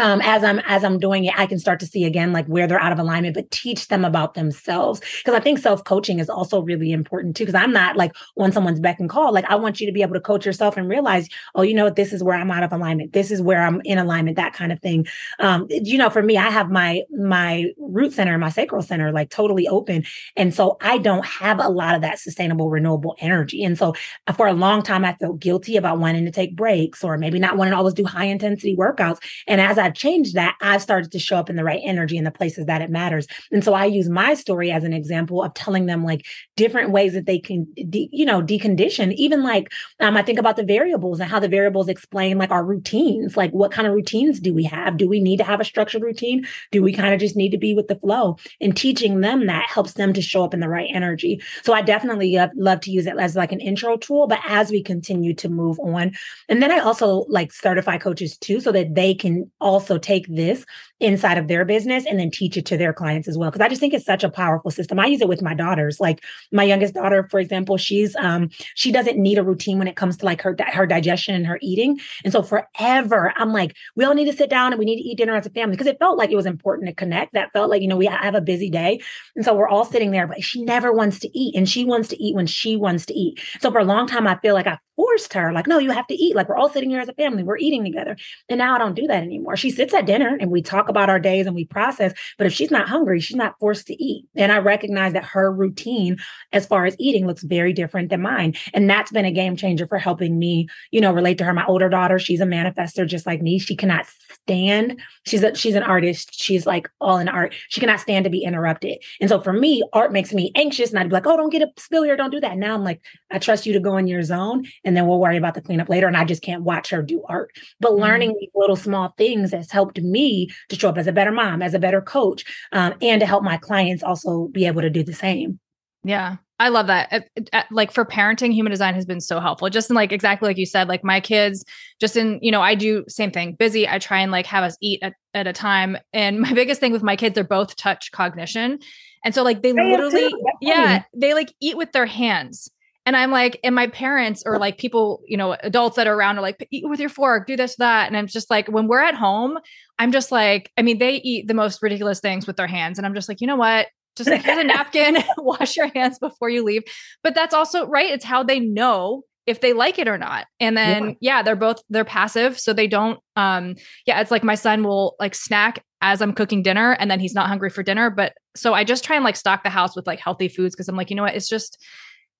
um, as I'm as I'm doing it, I can start to see again like where they're out of alignment, but teach them about themselves because I think self coaching is also really important too. Because I'm not like on someone's beck and call. Like I want you to be able to coach yourself and realize, oh, you know what, this is where I'm out of alignment. This is where I'm in alignment. That kind of thing. Um, you know, for me, I have my my root center, my sacral center, like totally open, and so I don't have a lot of that sustainable, renewable energy. And so uh, for a long time, I felt guilty about wanting to take breaks or maybe not wanting to always do high intensity workouts. And as I've changed that, I've started to show up in the right energy in the places that it matters. And so I use my story as an example of telling them like different ways that they can, de- you know, decondition. Even like um, I think about the variables and how the variables explain like our routines. Like what kind of routines do we have? Do we need to have a structured routine? Do we kind of just need to be with the flow? And teaching them that helps them to show up in the right energy. So I definitely love, love to use it as like an intro tool. But as we continue to move on, and then I also like certify coaches too, so that they can also take this inside of their business and then teach it to their clients as well. Cause I just think it's such a powerful system. I use it with my daughters. Like my youngest daughter, for example, she's, um, she doesn't need a routine when it comes to like her, her digestion and her eating. And so forever, I'm like, we all need to sit down and we need to eat dinner as a family because it felt like it was important to connect. That felt like, you know, we have a busy day. And so we're all sitting there, but she never wants to eat and she wants to eat when she wants to eat. So for a long time, I feel like I forced her, like, no, you have to eat. Like we're all sitting here as a family, we're eating together. And now I don't do that anymore. She sits at dinner and we talk about our days and we process. But if she's not hungry, she's not forced to eat. And I recognize that her routine as far as eating looks very different than mine. And that's been a game changer for helping me, you know, relate to her. My older daughter, she's a manifester just like me. She cannot stand, she's a, she's an artist. She's like all in art. She cannot stand to be interrupted. And so for me, art makes me anxious and I'd be like, oh, don't get a spill here. Don't do that. Now I'm like, I trust you to go in your zone and then we'll worry about the cleanup later. And I just can't watch her do art. But mm-hmm. learning these little small things has helped me to show up as a better mom, as a better coach, um, and to help my clients also be able to do the same. Yeah. I love that. Like for parenting, human design has been so helpful. Just in like exactly like you said, like my kids, just in, you know, I do same thing, busy. I try and like have us eat at, at a time. And my biggest thing with my kids, they're both touch cognition. And so like they I literally, yeah, they like eat with their hands. And I'm like, and my parents or like people, you know, adults that are around are like, eat with your fork, do this, that. And I'm just like, when we're at home, I'm just like, I mean, they eat the most ridiculous things with their hands. And I'm just like, you know what? Just like, here's a napkin, (laughs) wash your hands before you leave. But that's also right. It's how they know if they like it or not. And then yeah. yeah, they're both they're passive, so they don't um yeah, it's like my son will like snack as I'm cooking dinner and then he's not hungry for dinner, but so I just try and like stock the house with like healthy foods because I'm like, you know what? It's just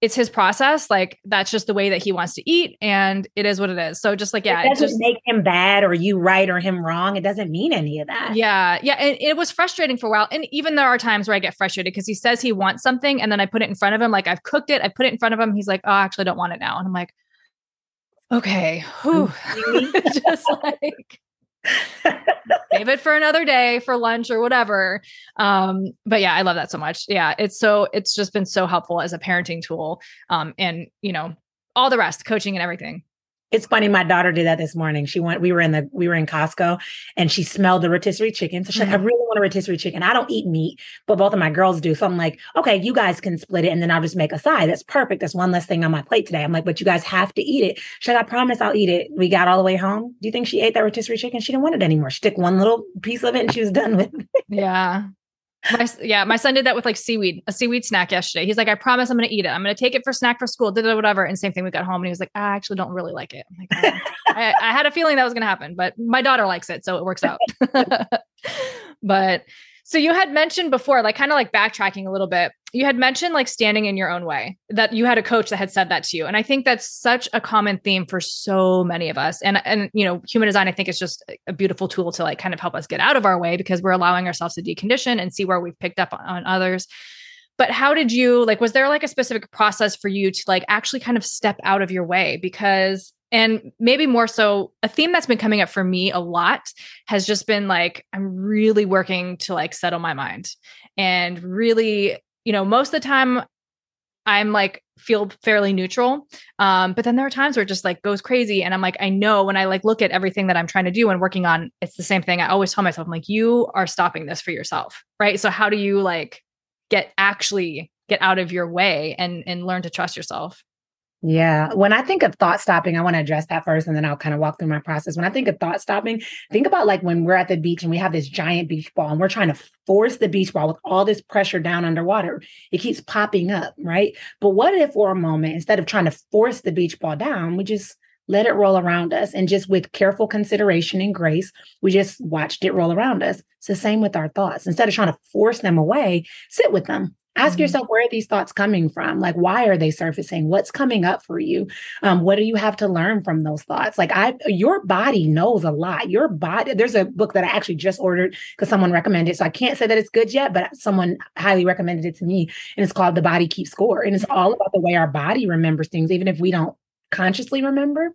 it's his process. Like that's just the way that he wants to eat, and it is what it is. So just like yeah, it doesn't just, make him bad or you right or him wrong. It doesn't mean any of that. Yeah, yeah, and it was frustrating for a while. And even there are times where I get frustrated because he says he wants something, and then I put it in front of him. Like I've cooked it, I put it in front of him. He's like, "Oh, I actually don't want it now," and I'm like, "Okay, whew. (laughs) just like." (laughs) save it for another day for lunch or whatever. Um but yeah i love that so much. Yeah it's so it's just been so helpful as a parenting tool um and you know all the rest coaching and everything it's funny. My daughter did that this morning. She went, we were in the, we were in Costco and she smelled the rotisserie chicken. So she's mm-hmm. like, I really want a rotisserie chicken. I don't eat meat, but both of my girls do. So I'm like, okay, you guys can split it and then I'll just make a side. That's perfect. That's one less thing on my plate today. I'm like, but you guys have to eat it. She's like, I promise I'll eat it. We got all the way home. Do you think she ate that rotisserie chicken? She didn't want it anymore. She took one little piece of it and she was done with it. Yeah. My, yeah, my son did that with like seaweed, a seaweed snack yesterday. He's like, I promise I'm going to eat it. I'm going to take it for snack for school, did it, whatever. And same thing, we got home and he was like, I actually don't really like it. Like, oh. (laughs) I, I, had a feeling that was going to happen, but my daughter likes it. So it works out. (laughs) but So you had mentioned before, like kind of like backtracking a little bit, you had mentioned like standing in your own way, that you had a coach that had said that to you. And I think that's such a common theme for so many of us. And and you know, human design I think is just a beautiful tool to like kind of help us get out of our way because we're allowing ourselves to decondition and see where we've picked up on, on others. But how did you like was there like a specific process for you to like actually kind of step out of your way? Because and maybe more so a theme that's been coming up for me a lot has just been like i'm really working to like settle my mind. And really you know most of the time i'm like feel fairly neutral um but then there are times where it just like goes crazy and i'm like i know when i like look at everything that i'm trying to do and working on it's the same thing i always tell myself i'm like you are stopping this for yourself right? So how do you like get actually get out of your way and and learn to trust yourself yeah. When I think of thought stopping, I want to address that first and then I'll kind of walk through my process. When I think of thought stopping, think about like when we're at the beach and we have this giant beach ball and we're trying to force the beach ball with all this pressure down underwater. It keeps popping up, right? But what if for a moment, instead of trying to force the beach ball down, we just let it roll around us and just with careful consideration and grace, we just watched it roll around us. It's the same with our thoughts. Instead of trying to force them away, sit with them Ask mm-hmm. yourself where are these thoughts coming from? Like, why are they surfacing? What's coming up for you? Um, what do you have to learn from those thoughts? Like, I, your body knows a lot. Your body, there's a book that I actually just ordered because someone recommended. So I can't say that it's good yet, but someone highly recommended it to me. And it's called The Body Keeps Score. And it's mm-hmm. all about the way our body remembers things, even if we don't consciously remember.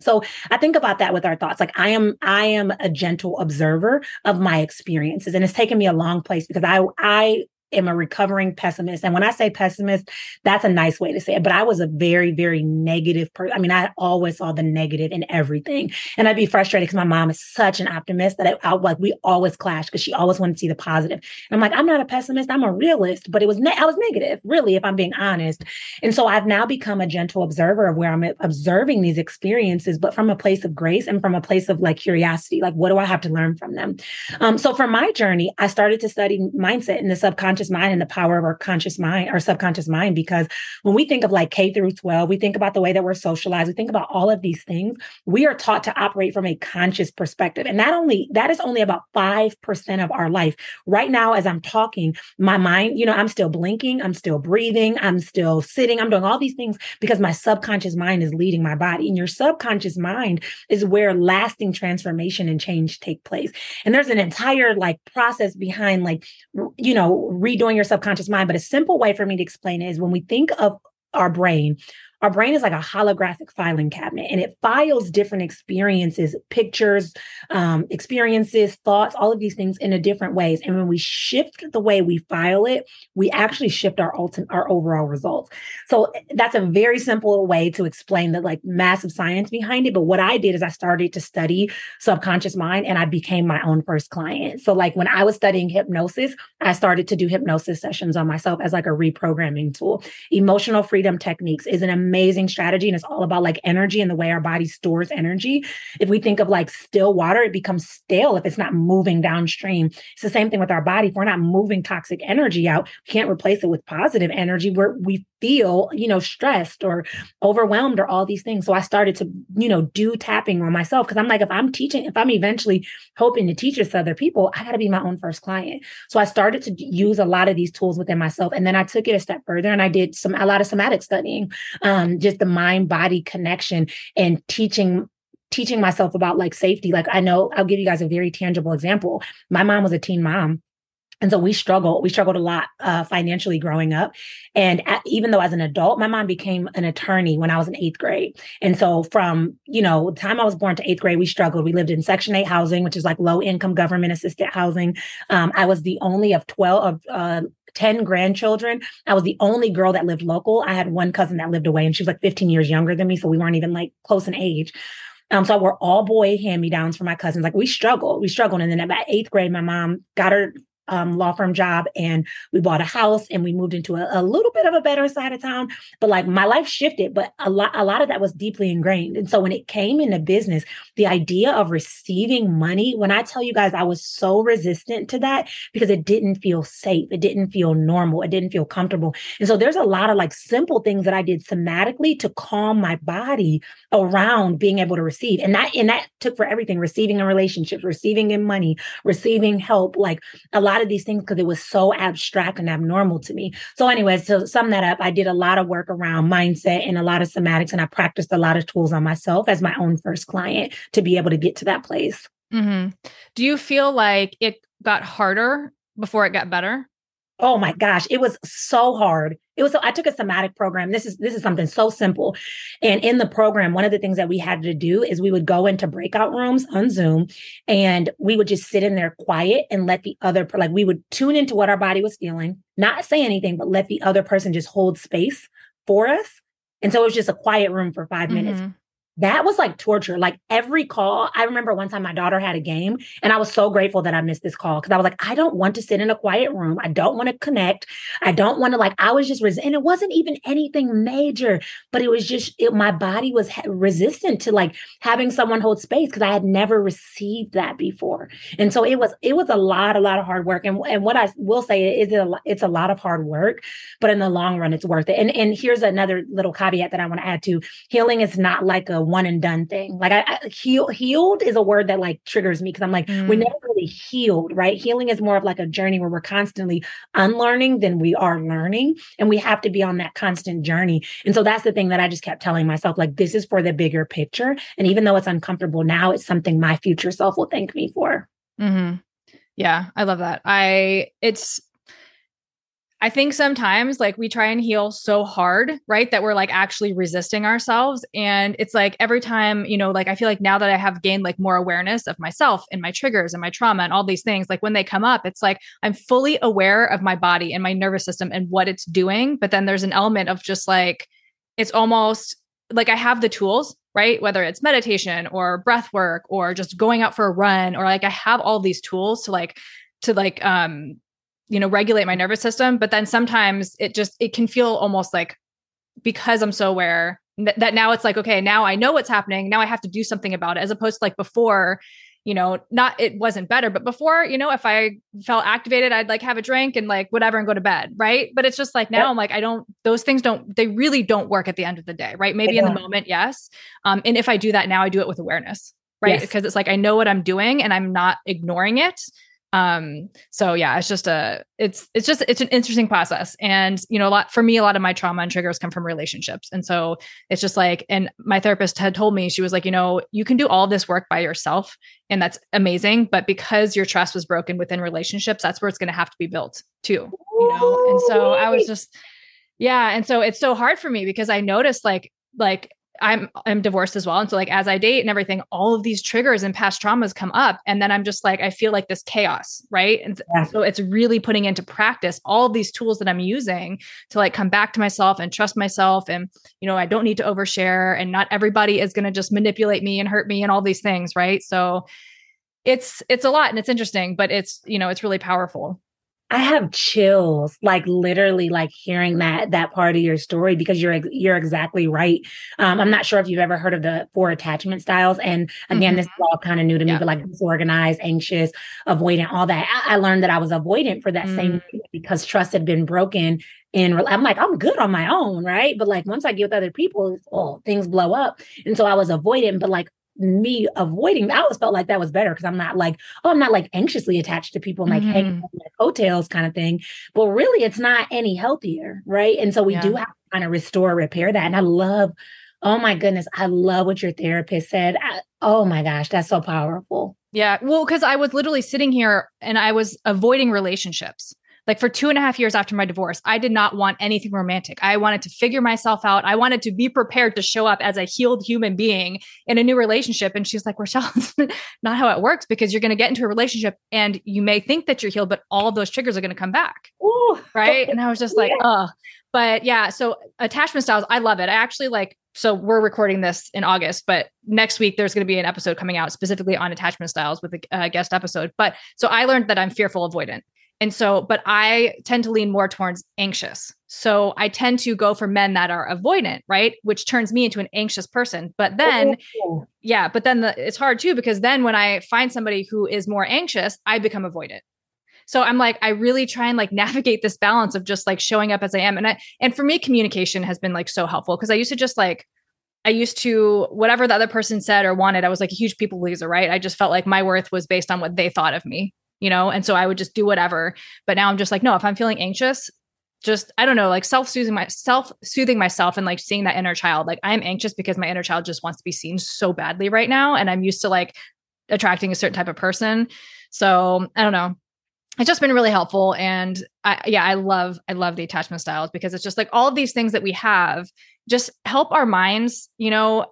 So I think about that with our thoughts. Like I am, I am a gentle observer of my experiences. And it's taken me a long place because I, I am a recovering pessimist. And when I say pessimist, that's a nice way to say it. But I was a very, very negative person. I mean, I always saw the negative in everything. And I'd be frustrated because my mom is such an optimist that I, I like we always clash because she always wanted to see the positive. And I'm like, I'm not a pessimist, I'm a realist. But it was ne- I was negative, really, if I'm being honest. And so I've now become a gentle observer of where I'm observing these experiences, but from a place of grace and from a place of like curiosity. Like, what do I have to learn from them? Um, so for my journey, I started to study mindset in the subconscious subconscious mind and the power of our conscious mind, our subconscious mind. Because when we think of like K through 12, we think about the way that we're socialized, we think about all of these things. We are taught to operate from a conscious perspective. And that only, that is only about 5% of our life. Right now, as I'm talking, my mind, you know, I'm still blinking, I'm still breathing, I'm still sitting, I'm doing all these things because my subconscious mind is leading my body. And your subconscious mind is where lasting transformation and change take place. And there's an entire like process behind like, you know, redoing your subconscious mind. But a simple way for me to explain it is when we think of our brain, our brain is like a holographic filing cabinet and it files different experiences, pictures, um, experiences, thoughts, all of these things in a different ways. And when we shift the way we file it, we actually shift our ultimate, our overall results. So that's a very simple way to explain the like massive science behind it. But what I did is I started to study subconscious mind and I became my own first client. So like when I was studying hypnosis, I started to do hypnosis sessions on myself as like a reprogramming tool. Emotional freedom techniques is an strategy and it's all about like energy and the way our body stores energy. If we think of like still water, it becomes stale if it's not moving downstream. It's the same thing with our body. If we're not moving toxic energy out, we can't replace it with positive energy where we feel, you know, stressed or overwhelmed or all these things. So I started to, you know, do tapping on myself because I'm like, if I'm teaching, if I'm eventually hoping to teach this to other people, I got to be my own first client. So I started to use a lot of these tools within myself. And then I took it a step further and I did some, a lot of somatic studying, um, just the mind body connection and teaching teaching myself about like safety. Like I know I'll give you guys a very tangible example. My mom was a teen mom and so we struggled. We struggled a lot uh, financially growing up. And at, even though as an adult, my mom became an attorney when I was in eighth grade. And so from, you know, the time I was born to eighth grade, we struggled. We lived in Section 8 housing, which is like low income government assisted housing. Um, I was the only of 12 of, uh, 10 grandchildren. I was the only girl that lived local. I had one cousin that lived away and she was like 15 years younger than me. So we weren't even like close in age. Um, so we're all boy hand me downs for my cousins. Like we struggled, we struggled. And then about eighth grade, my mom got her um, law firm job and we bought a house and we moved into a, a, little bit of a better side of town. But like my life shifted, but a lot, a lot of that was deeply ingrained. And so when it came into business, the idea of receiving money, when I tell you guys, I was so resistant to that because it didn't feel safe. It didn't feel normal. It didn't feel comfortable. And so there's a lot of like simple things that I did somatically to calm my body around being able to receive. And that, and that took for everything, receiving in relationships, receiving in money, receiving help, like a lot lot of these things because it was so abstract and abnormal to me. So, anyways, to sum that up, I did a lot of work around mindset and a lot of somatics, and I practiced a lot of tools on myself as my own first client to be able to get to that place. Mm-hmm. Do you feel like it got harder before it got better? Oh my gosh, it was so hard. It was so I took a somatic program. This is this is something so simple. And in the program, one of the things that we had to do is we would go into breakout rooms on Zoom and we would just sit in there quiet and let the other like we would tune into what our body was feeling, not say anything, but let the other person just hold space for us. And so it was just a quiet room for 5 minutes. Mm-hmm. That was like torture. Like every call, I remember one time my daughter had a game and I was so grateful that I missed this call because I was like, I don't want to sit in a quiet room. I don't want to connect. I don't want to like, I was just, res- and it wasn't even anything major, but it was just, it, my body was resistant to like having someone hold space because I had never received that before. And so it was, it was a lot, a lot of hard work. And, and what I will say is it a, it's a lot of hard work, but in the long run, it's worth it. And, and here's another little caveat that I want to add to healing is not like a one and done thing. Like I, I heal, healed is a word that like triggers me because I'm like, mm. we're never really healed, right? Healing is more of like a journey where we're constantly unlearning than we are learning. And we have to be on that constant journey. And so that's the thing that I just kept telling myself, like, this is for the bigger picture. And even though it's uncomfortable now, it's something my future self will thank me for. Mm-hmm. Yeah, I love that. I, it's, I think sometimes like we try and heal so hard, right? That we're like actually resisting ourselves. And it's like every time, you know, like I feel like now that I have gained like more awareness of myself and my triggers and my trauma and all these things, like when they come up, it's like I'm fully aware of my body and my nervous system and what it's doing. But then there's an element of just like, it's almost like I have the tools, right? Whether it's meditation or breath work or just going out for a run or like I have all these tools to like, to like, um, you know regulate my nervous system but then sometimes it just it can feel almost like because i'm so aware that now it's like okay now i know what's happening now i have to do something about it as opposed to like before you know not it wasn't better but before you know if i felt activated i'd like have a drink and like whatever and go to bed right but it's just like now yep. i'm like i don't those things don't they really don't work at the end of the day right maybe yeah. in the moment yes um and if i do that now i do it with awareness right yes. because it's like i know what i'm doing and i'm not ignoring it um so yeah it's just a it's it's just it's an interesting process. And you know a lot for me a lot of my trauma and triggers come from relationships. And so it's just like and my therapist had told me she was like you know you can do all this work by yourself and that's amazing but because your trust was broken within relationships that's where it's going to have to be built too. You know? And so i was just yeah and so it's so hard for me because i noticed like like I'm I'm divorced as well. And so like as I date and everything, all of these triggers and past traumas come up. And then I'm just like, I feel like this chaos, right? And yeah. so it's really putting into practice all these tools that I'm using to like come back to myself and trust myself. And, you know, I don't need to overshare and not everybody is gonna just manipulate me and hurt me and all these things, right? So it's it's a lot and it's interesting, but it's, you know, it's really powerful. I have chills, like literally, like hearing that that part of your story because you're you're exactly right. Um, I'm not sure if you've ever heard of the four attachment styles, and again, mm-hmm. this is all kind of new to me, yeah. but like disorganized, anxious, avoidant, all that. I, I learned that I was avoidant for that mm-hmm. same mm. because trust had been broken. And I'm like, I'm good on my own, right? But like once I get with other people, oh, things blow up. And so I was avoidant, but like me avoiding I always felt like that was better because I'm not like, oh, I'm not like anxiously attached to people and like mm-hmm. hanging on their coattails kind of thing. But really it's not any healthier, right? And so we yeah. do have to kind of restore, repair that. And I love, oh my goodness, I love what your therapist said. I, oh my gosh, that's so powerful. Yeah. Well, because I was literally sitting here and I was avoiding relationships. Like for two and a half years after my divorce, I did not want anything romantic. I wanted to figure myself out. I wanted to be prepared to show up as a healed human being in a new relationship. And she's like, Rochelle, it's (laughs) not how it works because you're going to get into a relationship and you may think that you're healed, but all those triggers are going to come back. Ooh. Right. (laughs) And I was just like, oh, but yeah. So attachment styles, I love it. I actually like, so we're recording this in August, but next week there's going to be an episode coming out specifically on attachment styles with a uh, guest episode. But so I learned that I'm fearful avoidant. And so, but I tend to lean more towards anxious. So I tend to go for men that are avoidant, right? Which turns me into an anxious person. But then, oh. yeah, but then the, it's hard too, because then when I find somebody who is more anxious, I become avoidant. So I'm like, I really try and like (laughs) navigate this balance of just like showing up as I am. And I, and for me, communication has been like so helpful because I used to just like, I used to, whatever the other person said or wanted, I was like a huge people pleaser, right? I just felt like my worth was based on what they thought of me you know? And so I would just do whatever. But now I'm just like, no, if I'm feeling anxious, just I don't know, like self-soothing my self-soothing myself and like seeing that inner child. Like I'm anxious because my inner child just wants to be seen so badly right now. And I'm used to like attracting a certain type of person. So I don't know. It's just been really helpful. And I yeah, I love, I love the attachment styles because it's just like all of these things that we have just help our minds, you know,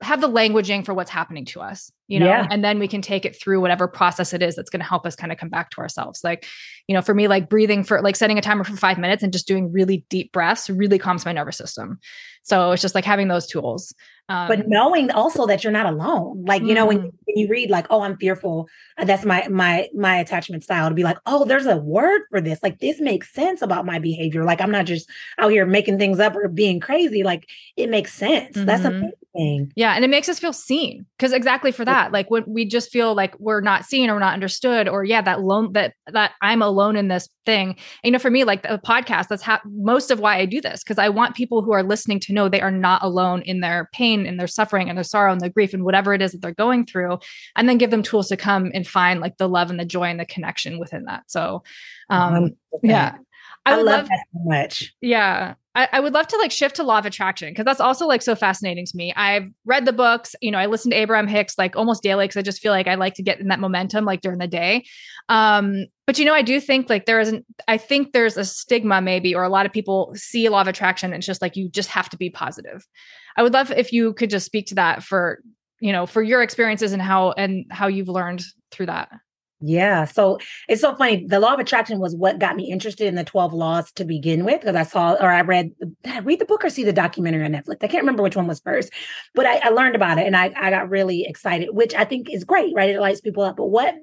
have the languaging for what's happening to us you know yeah. and then we can take it through whatever process it is that's going to help us kind of come back to ourselves like you know for me like breathing for like setting a timer for five minutes and just doing really deep breaths really calms my nervous system so it's just like having those tools um, but knowing also that you're not alone like you mm know when, mm. when you read like oh i'm fearful uh, that's my my my attachment style to be like oh there's a word for this like this makes sense about my behavior like i'm not just out here making things up or being crazy like it makes sense mm-hmm. that's a thing. Yeah. And it makes us feel seen because exactly for that, like when we just feel like we're not seen or we're not understood, or yeah, that lone that that I'm alone in this thing. And, you know, for me, like the podcast, that's ha- most of why I do this because I want people who are listening to know they are not alone in their pain and their suffering and their sorrow and their grief and whatever it is that they're going through, and then give them tools to come and find like the love and the joy and the connection within that. So, um, yeah. I, I love, love that so much. Yeah. I, I, would love to like shift to law of attraction because that's also like so fascinating to me. I've read the books, you know, I listen to Abraham Hicks like almost daily because I just feel like I like to get in that momentum like during the day. Um, but you know, I do think like there isn't, I think there's a stigma maybe, or a lot of people see law of attraction and it's just like you just have to be positive. I would love if you could just speak to that for, you know, for your experiences and how and how you've learned through that. Yeah. So it's so funny. The law of attraction was what got me interested in the 12 laws to begin with, because I saw or I read, I read the book or see the documentary on Netflix. I can't remember which one was first, but I, I learned about it and I, I got really excited, which I think is great, right? It lights people up. But what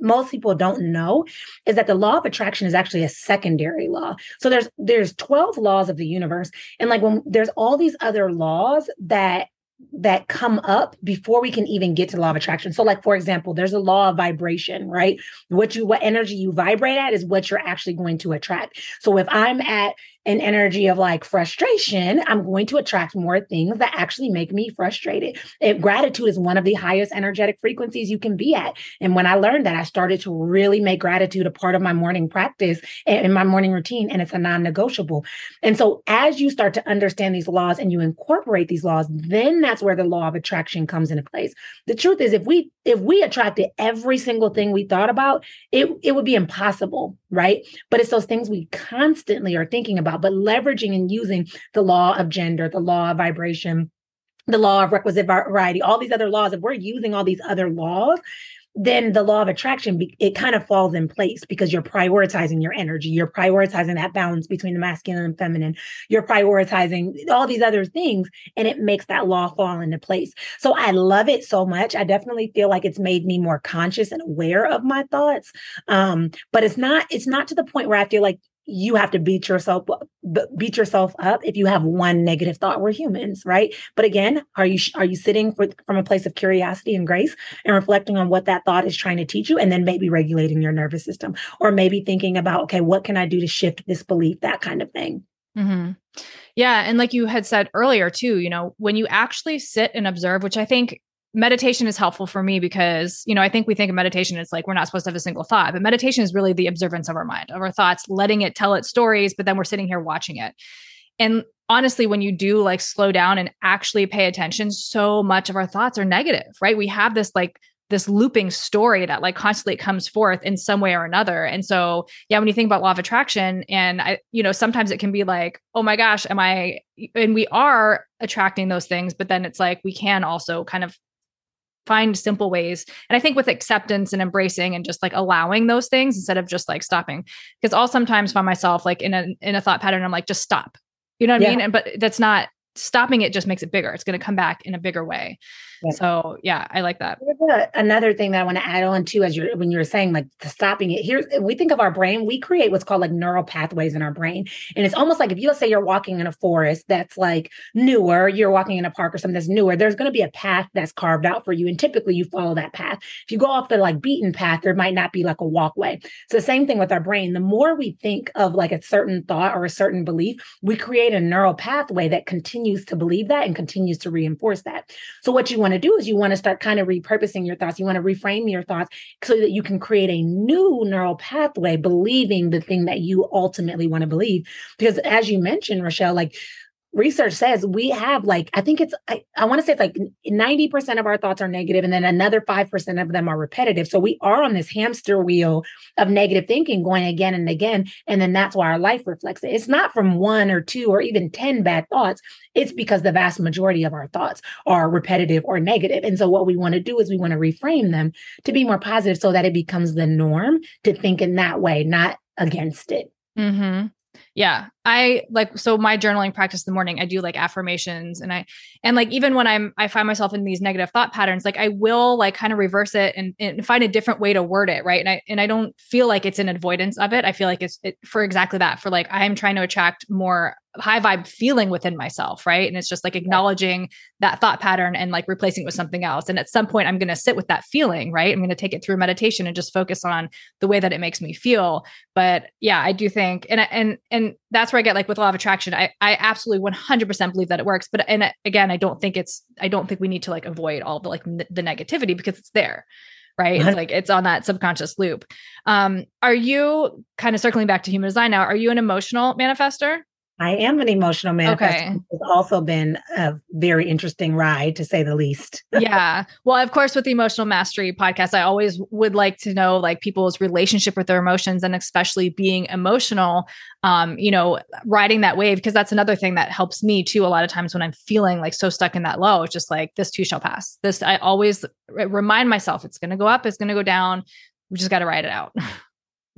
most people don't know is that the law of attraction is actually a secondary law. So there's there's 12 laws of the universe and like when there's all these other laws that that come up before we can even get to law of attraction. So like for example, there's a law of vibration, right? What you what energy you vibrate at is what you're actually going to attract. So if I'm at an energy of like frustration, I'm going to attract more things that actually make me frustrated. If gratitude is one of the highest energetic frequencies you can be at. And when I learned that, I started to really make gratitude a part of my morning practice and my morning routine, and it's a non negotiable. And so as you start to understand these laws and you incorporate these laws, then that's where the law of attraction comes into place. The truth is, if we if we attracted every single thing we thought about, it, it would be impossible, right? But it's those things we constantly are thinking about but leveraging and using the law of gender, the law of vibration, the law of requisite variety, all these other laws, if we're using all these other laws, then the law of attraction it kind of falls in place because you're prioritizing your energy. You're prioritizing that balance between the masculine and feminine. You're prioritizing all these other things and it makes that law fall into place. So i love it so much. I definitely feel like it's made me more conscious and aware of my thoughts. Um, but it's not it's not to the point where i feel like you have to beat yourself beat yourself up if you have one negative thought. We're humans right? But again are you are you sitting for, from a place of curiosity and grace and reflecting on what that thought is trying to teach you and then maybe regulating your nervous system or maybe thinking about okay what can i do to shift this belief that kind of thing? Mm-hmm. yeah and like you had said earlier too you know when you actually sit and observe which i think meditation is helpful for me because you know i think we think of meditation it's like we're not supposed to have a single thought but meditation is really the observance of our mind of our thoughts letting it tell its stories but then we're sitting here watching it. And honestly when you do like slow down and actually pay attention so much of our thoughts are negative right? We have this like this looping story that like constantly comes forth in some way or another. And so yeah when you think about law of attraction and i you know sometimes it can be like oh my gosh am i and we are attracting those things but then it's like we can also kind of find simple ways. And I think with acceptance and embracing and just like allowing those things instead of just like stopping. Because I'll sometimes find myself like in a in a thought pattern, I'm like, just stop. You know what yeah. I mean? And but that's not stopping it just makes it bigger. It's going to come back in a bigger way. Yeah. So yeah, I like that. Another thing that I want to add on to as you're when you're saying like stopping it, here we think of our brain, we create what's called like neural pathways in our brain. And it's almost like if you let's say you're walking in a forest that's like newer, you're walking in a park or something that's newer, there's going to be a path that's carved out for you. And typically you follow that path. If you go off the like beaten path, there might not be like a walkway. So the same thing with our brain. The more we think of like a certain thought or a certain belief, we create a neural pathway that continues to believe that and continues to reinforce that. So what you want want to do is you want to start kind of repurposing your thoughts. You want to reframe your thoughts so that you can create a new neural pathway, believing the thing that you ultimately want to believe. Because as you mentioned, Rochelle, like research says we have like i think it's i, I want to say it's like 90% of our thoughts are negative and then another 5% of them are repetitive. So we are on this hamster wheel of negative thinking going again and again and then that's why our life reflects it. It's not from one or two or even 10 bad thoughts. It's because the vast majority of our thoughts are repetitive or negative. And so what we want to do is we want to reframe them to be more positive so that it becomes the norm to think in that way not against it. Mm-hmm. Yeah. I like so my journaling practice in the morning, I do like affirmations and I and like even when I'm I find myself in these negative thought patterns, like I will like kind of reverse it and, and find a different way to word it. Right. And I and I don't feel like it's an avoidance of it. I feel like it's it, for exactly that, for like I am trying to attract more high vibe feeling within myself, right? And it's just like acknowledging that thought pattern and like replacing it with something else. And at some point, I'm going to sit with that feeling, right? I'm going to take it through meditation and just focus on the way that it makes me feel. But yeah, I do think, and and and that's where I get like with law of attraction. I I absolutely 100% believe that it works. But and again, I don't think it's I don't think we need to like avoid all the like n- the negativity because it's there right? It's like it's on that subconscious loop. Um, are you kind of circling back to human design now? Are you an emotional manifester? I am an emotional manifestor. Okay. It's also been a very interesting ride, to say the least. (laughs) yeah. Well, of course, with the Emotional Mastery podcast, I always would like to know like people's relationship with their emotions and especially being emotional, um, you know, riding that wave, because that's another thing that helps me too. A lot of times when I'm feeling like so stuck in that low, it's just like this too shall pass. This, I always remind myself it's going to go up, it's going to go down. We just got to ride it out. (laughs)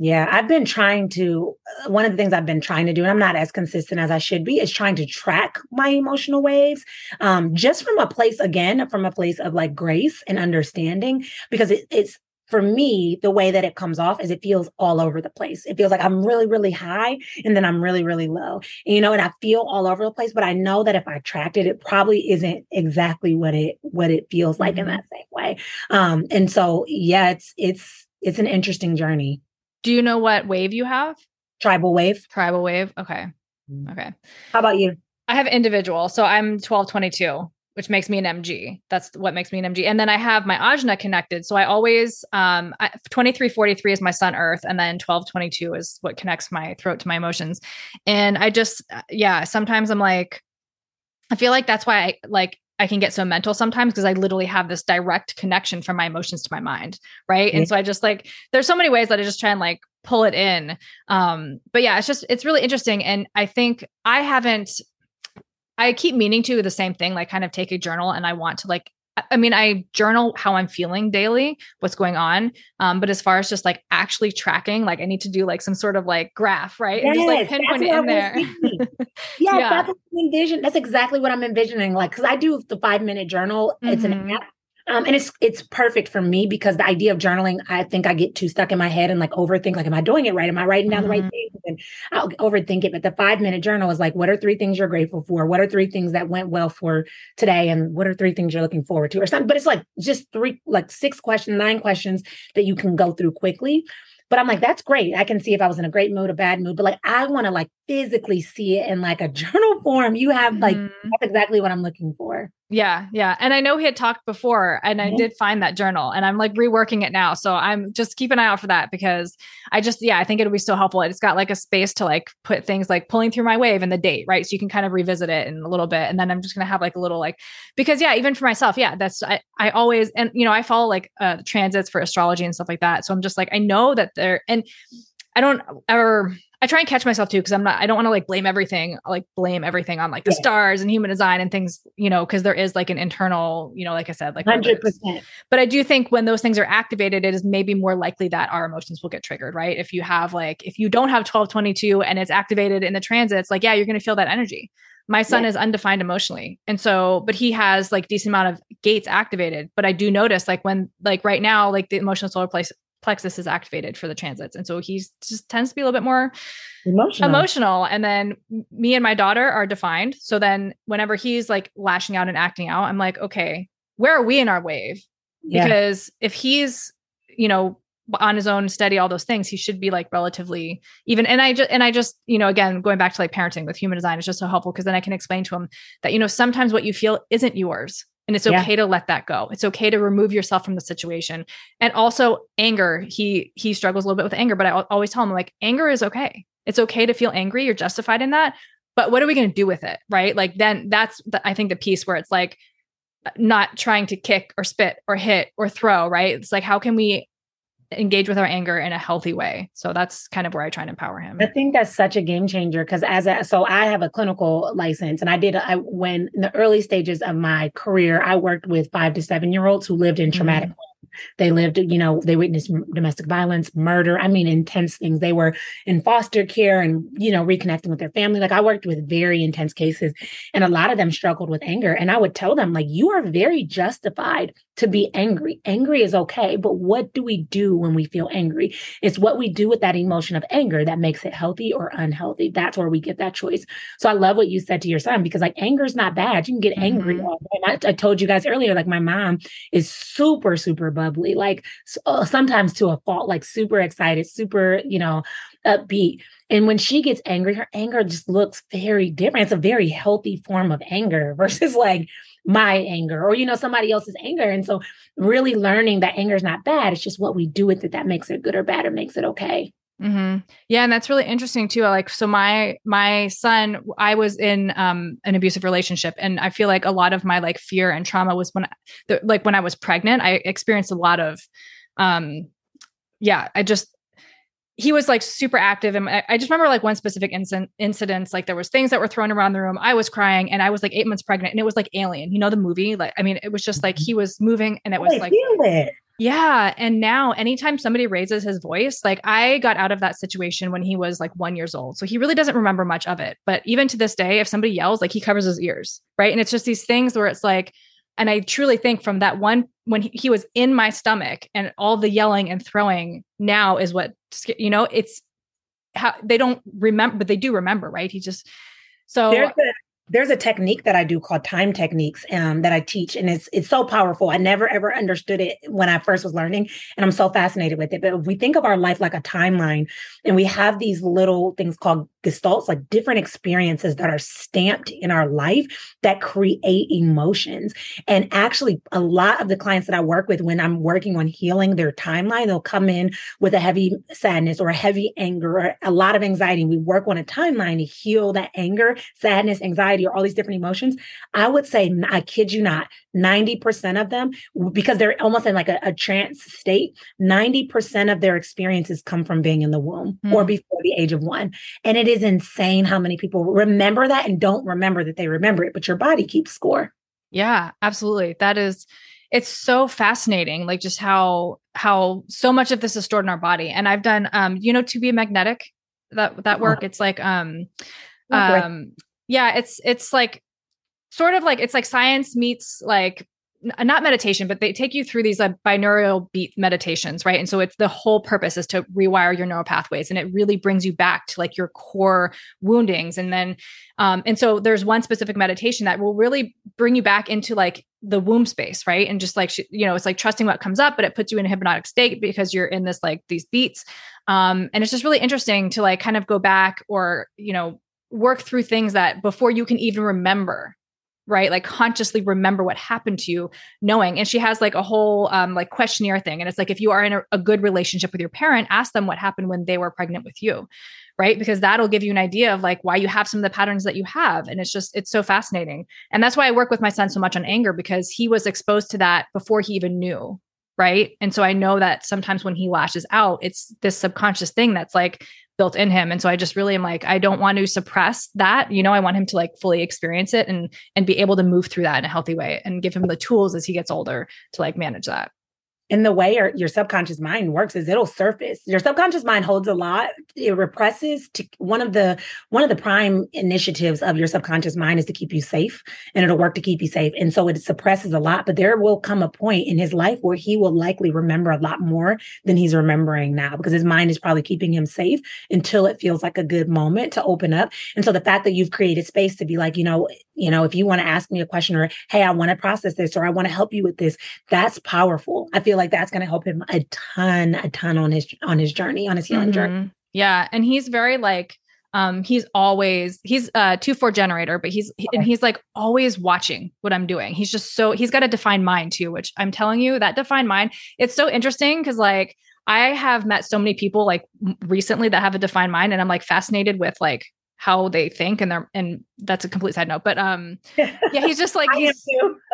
Yeah, I've been trying to. Uh, one of the things I've been trying to do, and I'm not as consistent as I should be, is trying to track my emotional waves, um, just from a place again, from a place of like grace and understanding, because it, it's for me the way that it comes off is it feels all over the place. It feels like I'm really, really high, and then I'm really, really low. And, you know, and I feel all over the place. But I know that if I tracked it, it probably isn't exactly what it what it feels like mm-hmm. in that same way. Um, and so, yeah, it's it's it's an interesting journey. Do you know what wave you have? Tribal wave. Tribal wave. Okay. Mm. Okay. How about you? I have individual. So I'm 1222, which makes me an MG. That's what makes me an MG. And then I have my ajna connected. So I always, um, 2343 is my sun earth. And then 1222 is what connects my throat to my emotions. And I just, uh, yeah, sometimes I'm like, I feel like that's why I like I can get so mental sometimes because I literally have this direct connection from my emotions to my mind. Right. Mm-hmm. And so I just like, there's so many ways that I just try and like pull it in. Um, but yeah, it's just, it's really interesting. And I think I haven't, I keep meaning to the same thing, like kind of take a journal and I want to like I mean, I journal how I'm feeling daily, what's going on. Um, but as far as just like actually tracking, like I need to do like some sort of like graph, right? Yes, and just like pinpoint it in there. (laughs) yeah, yeah, that's envision. That's exactly what I'm envisioning. Like, because I do the five minute journal. Mm-hmm. It's an mm-hmm. app um, and it's it's perfect for me because the idea of journaling, I think I get too stuck in my head and like overthink. Like, am I doing it right? Am I writing down mm-hmm. the right mm-hmm. things? And I'll overthink it. But the five minute journal is like, what are three things you're grateful for? What are three things that went well for today? And what are three things you're looking forward to, or something? But it's like just three, like six questions, nine questions that you can go through quickly. But I'm like, that's great. I can see if I was in a great mood, a bad mood. But like, I want to like physically see it in like a journal form. You have like, mm-hmm. that's exactly what I'm looking for. Yeah, yeah. And I know he had talked before and I mm-hmm. did find that journal and I'm like reworking it now. So I'm just keep an eye out for that because I just yeah, I think it'll be so helpful. It's got like a space to like put things like pulling through my wave and the date, right? So you can kind of revisit it in a little bit. And then I'm just gonna have like a little like because yeah, even for myself, yeah, that's I, I always and you know, I follow like uh transits for astrology and stuff like that. So I'm just like, I know that they're and I don't ever I try and catch myself too because I'm not I don't want to like blame everything like blame everything on like the yeah. stars and human design and things you know because there is like an internal you know like I said like 100% but I do think when those things are activated it is maybe more likely that our emotions will get triggered right? If you have like if you don't have 1222 and it's activated in the transits like yeah you're going to feel that energy. My son yeah. is undefined emotionally and so but he has like decent amount of gates activated. But i do notice like when like right now like the emotional solar place plexus is activated for the transits. And so he just tends to be a little bit more emotional. emotional. And then me and my daughter are defined. So then whenever he's like lashing out and acting out, I'm like, okay, where are we in our wave? Yeah. Because if he's, you know, on his own steady all those things he should be like relatively even and i just and i just you know again going back to like parenting with human design is just so helpful because then i can explain to him that you know sometimes what you feel isn't yours and it's okay yeah. to let that go. It's okay to remove yourself from the situation. And also anger. He he struggles a little bit with anger but i always tell him like anger is okay. It's okay to feel angry. You're justified in that. But what are we going to do with it? Right? Like then that's the, i think the piece where it's like uh, not trying to kick or spit or hit or throw right? It's like how can we engage with our anger in a healthy way. So that's kind of where I try and empower him. I think that's such a game changer because as a so I have a clinical license and I did I when in the early stages of my career I worked with 5 to 7 year olds who lived in traumatic mm-hmm. They lived, you know, they witnessed domestic violence, murder. I mean, intense things. They were in foster care and, you know, reconnecting with their family. Like I worked with very intense cases and a lot of them struggled with anger. And I would tell them, like, you are very justified to be angry. Angry is okay. But what do we do when we feel angry? It's what we do with that emotion of anger that makes it healthy or unhealthy. That's where we get that choice. So I love what you said to your son because, like, anger is not bad. You can get angry. Mm-hmm. I, I told you guys earlier, like, my mom is super, super bubbly, like uh, sometimes to a fault, like super excited, super, you know, upbeat. And when she gets angry, her anger just looks very different. It's a very healthy form of anger (laughs) versus like my anger or, you know, somebody else's anger. And so really learning that anger is not bad. It's just what we do with it that makes it good or bad or makes it okay. Mm-hmm. Yeah, and that's really interesting too. Like, so my my son, I was in um, an abusive relationship, and I feel like a lot of my like fear and trauma was when, I, the, like, when I was pregnant. I experienced a lot of, um, yeah. I just he was like super active, and I, I just remember like one specific incident. Incidents like there was things that were thrown around the room. I was crying, and I was like eight months pregnant, and it was like Alien. You know the movie? Like, I mean, it was just like mm-hmm. he was moving, and it was like. Yeah. And now anytime somebody raises his voice, like I got out of that situation when he was like one years old. So he really doesn't remember much of it. But even to this day, if somebody yells, like he covers his ears. Right. And it's just these things where it's like, and I truly think from that one when he, he was in my stomach and all the yelling and throwing now is what you know, it's how they don't remember, but they do remember, right? He just so there's a, there's a technique that I do called time techniques um, that I teach, and it's it's so powerful. I never ever understood it when I first was learning, and I'm so fascinated with it. But if we think of our life like a timeline, and we have these little things called gestalts, like different experiences that are stamped in our life that create emotions. And actually, a lot of the clients that I work with, when I'm working on healing their timeline, they'll come in with a heavy sadness or a heavy anger or a lot of anxiety. We work on a timeline to heal that anger, sadness, anxiety, or all these different emotions. I would say, I kid you not, 90% of them, because they're almost in like a, a trance state, 90% of their experiences come from being in the womb mm. or before the age of one. And it is insane how many people remember that and don't remember that they remember it, but your body keeps score. Yeah, absolutely. That is it's so fascinating like just how how so much of this is stored in our body and i've done um you know to be magnetic that that work it's like um um yeah it's it's like sort of like it's like science meets like not meditation, but they take you through these like binaural beat meditations, right? And so it's the whole purpose is to rewire your neural pathways, and it really brings you back to like your core woundings. And then, um, and so there's one specific meditation that will really bring you back into like the womb space, right? And just like you know, it's like trusting what comes up, but it puts you in a hypnotic state because you're in this like these beats. Um, and it's just really interesting to like kind of go back or you know work through things that before you can even remember right? Like consciously remember what happened to you knowing. And she has like a whole um like questionnaire thing. And it's like if you are in a, a good relationship with your parent ask them what happened when they were pregnant with you right? Because that'll give you an idea of like why you have some of the patterns that you have. And it's just it's so fascinating. And that's why i work with my son so much on anger because he was exposed to that before he even knew right? And so i know that sometimes when he lashes out it's this subconscious thing that's like built in him. And so i just really am like i don't want to suppress that you know? I want him to like fully experience it and and be able to move through that in a healthy way and give him the tools as he gets older to like manage that and the way your, your subconscious mind works is it'll surface. Your subconscious mind holds a lot. It represses to one of the one of the prime initiatives of your subconscious mind is to keep you safe and it'll work to keep you safe. And so it suppresses a lot but there will come a point in his life where he will likely remember a lot more than he's remembering now because his mind is probably keeping him safe until it feels like a good moment to open up. And so the fact that you've created space to be like you know you know if you want to ask me a question or hey i want to process this or i want to help you with this that's powerful. I feel like that's going to help him a ton, a ton on his on his journey, on his healing mm-hmm. journey. Yeah, and he's very like um, he's always he's a two four generator, but he's and he's like always watching what I'm doing. He's just so he's got a defined mind too, which I'm telling you that defined mind. It's so interesting because like I have met so many people like recently that have a defined mind, and I'm like fascinated with like how they think and they're and that's a complete side note but um (laughs) yeah he's just like he's,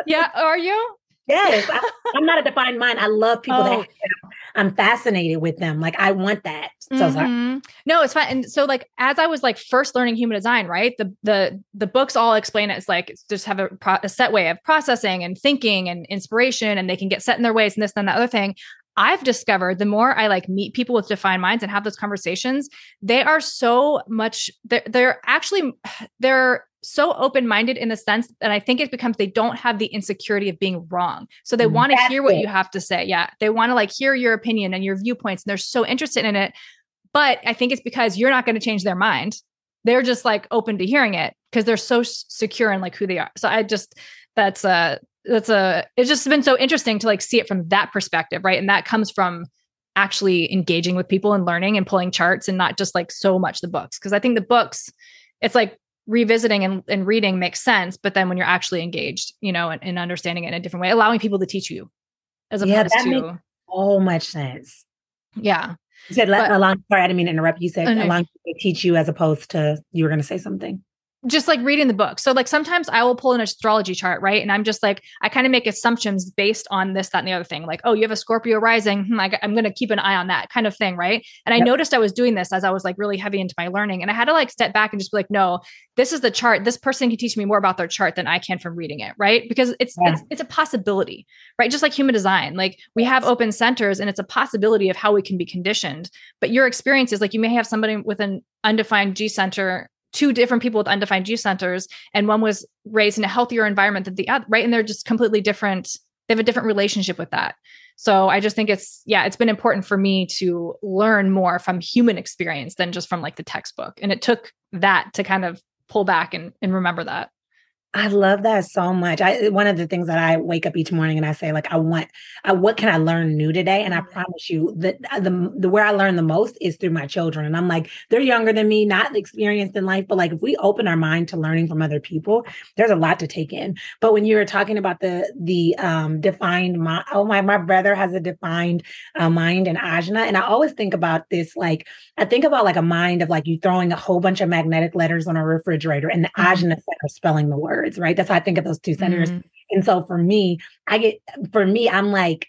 yeah are you yes (laughs) I, am not a defined mind i love people oh. that i'm fascinated with them like i want that so mm-hmm. no it's fine and so like as i was like first learning human design right the the the books all explain it it's like it's just have a, pro- a set way of processing and thinking and inspiration and they can get set in their ways and this and that other thing I've discovered the more I like meet people with defined minds and have those conversations, they are so much they're, they're actually (sighs) they're so open-minded in the sense that I think it becomes they don't have the insecurity of being wrong. So they want to hear what it. you have to say. Yeah. They want to like hear your opinion and your viewpoints and they're so interested in it. But I think it's because you're not going to change their mind. They're just like open to hearing it because they're so secure in like who they are. So I just that's a, that's a it's just been so interesting to like see it from that perspective right and that comes from actually engaging with people and learning and pulling charts and not just like so much the books because i think the books it's like revisiting and, and reading makes sense but then when you're actually engaged you know and, and understanding it in a different way allowing people to teach you as opposed yeah, that to makes so much sense. Yeah. You said but, along sorry i didn't mean to interrupt. You said oh, along to teach you as opposed to you were going to say something just like reading the book. So like sometimes I will pull an astrology chart, right? And I'm just like, I kind of make assumptions based on this, that, and the other thing. Like, oh, you have a Scorpio rising. Hmm, I, am going to keep an eye on that kind of thing, right? And I noticed I was doing this as I was like really heavy into my learning. And I had to like step back and just be like, no, this is the chart. This person can teach me more about their chart than I can from reading it, right? Because it's yeah. it's, it's a possibility, right? Just like human design. Like we have open centers and it's a possibility of how we can be conditioned. But your experience is like you may have somebody with an undefined G center two different people with undefined G centers, and one was raised in a healthier environment than the other, right? And they're just completely different. They have a different relationship with that. So I just think it's, yeah, it's been important for me to learn more from human experience than just from like the textbook. And it took that to kind of pull back and, and remember that. I love that so much. I one of the things that I wake up each morning and I say like I want I what can I learn new today? And I mm-hmm. promise you that uh, the the where I learn the most is through my children. And I'm like they're younger than me, not experienced in life, but like if we open our mind to learning from other people, there's a lot to take in. But when you were talking about the the um defined mind, oh my my brother has a defined uh, mind and ajna, and I always think about this like I think about like a mind of like you throwing a whole bunch of magnetic letters on a refrigerator and the mm-hmm. ajna center spelling the word words, right? That's how I think of those two centers. Mm-hmm. And so for me, I get, for me, I'm like,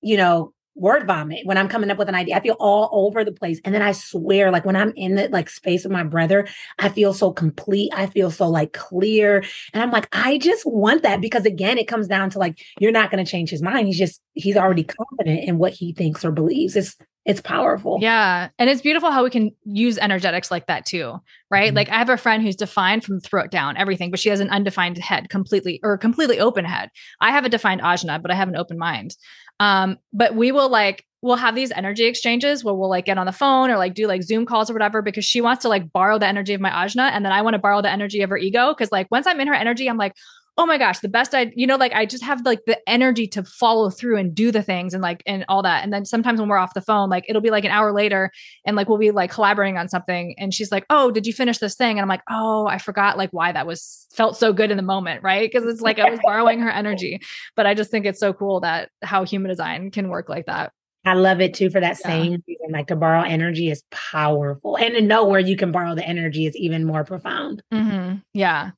you know, word vomit when I'm coming up with an idea. I feel all over the place. And then I swear, like when I'm in the like space of my brother, I feel so complete. I feel so like clear. And I'm like, I just want that because again, it comes down to like, you're not going to change his mind. He's just, he's already confident in what he thinks or believes. It's it's powerful. Yeah. And it's beautiful how we can use energetics like that too. Right. Mm-hmm. Like I have a friend who's defined from throat down, everything, but she has an undefined head completely or completely open head. I have a defined ajna, but I have an open mind. Um, but we will like, we'll have these energy exchanges where we'll like get on the phone or like do like Zoom calls or whatever because she wants to like borrow the energy of my ajna and then I want to borrow the energy of her ego. Cause like once I'm in her energy, I'm like, oh my gosh, the best I, you know, like I just have like the energy to follow through and do the things and like, and all that. And then sometimes when we're off the phone, like it'll be like an hour later and like we'll be like collaborating on something. And she's like, oh, did you finish this thing? And I'm like, oh, I forgot like why that was felt so good in the moment. Right. Cause it's like I was borrowing her (laughs) energy. But I just think it's so cool that how human design can work like that. I love it too for that yeah. same reason. Like to borrow energy is powerful, and to know where you can borrow the energy is even more profound. Mm-hmm. Yeah.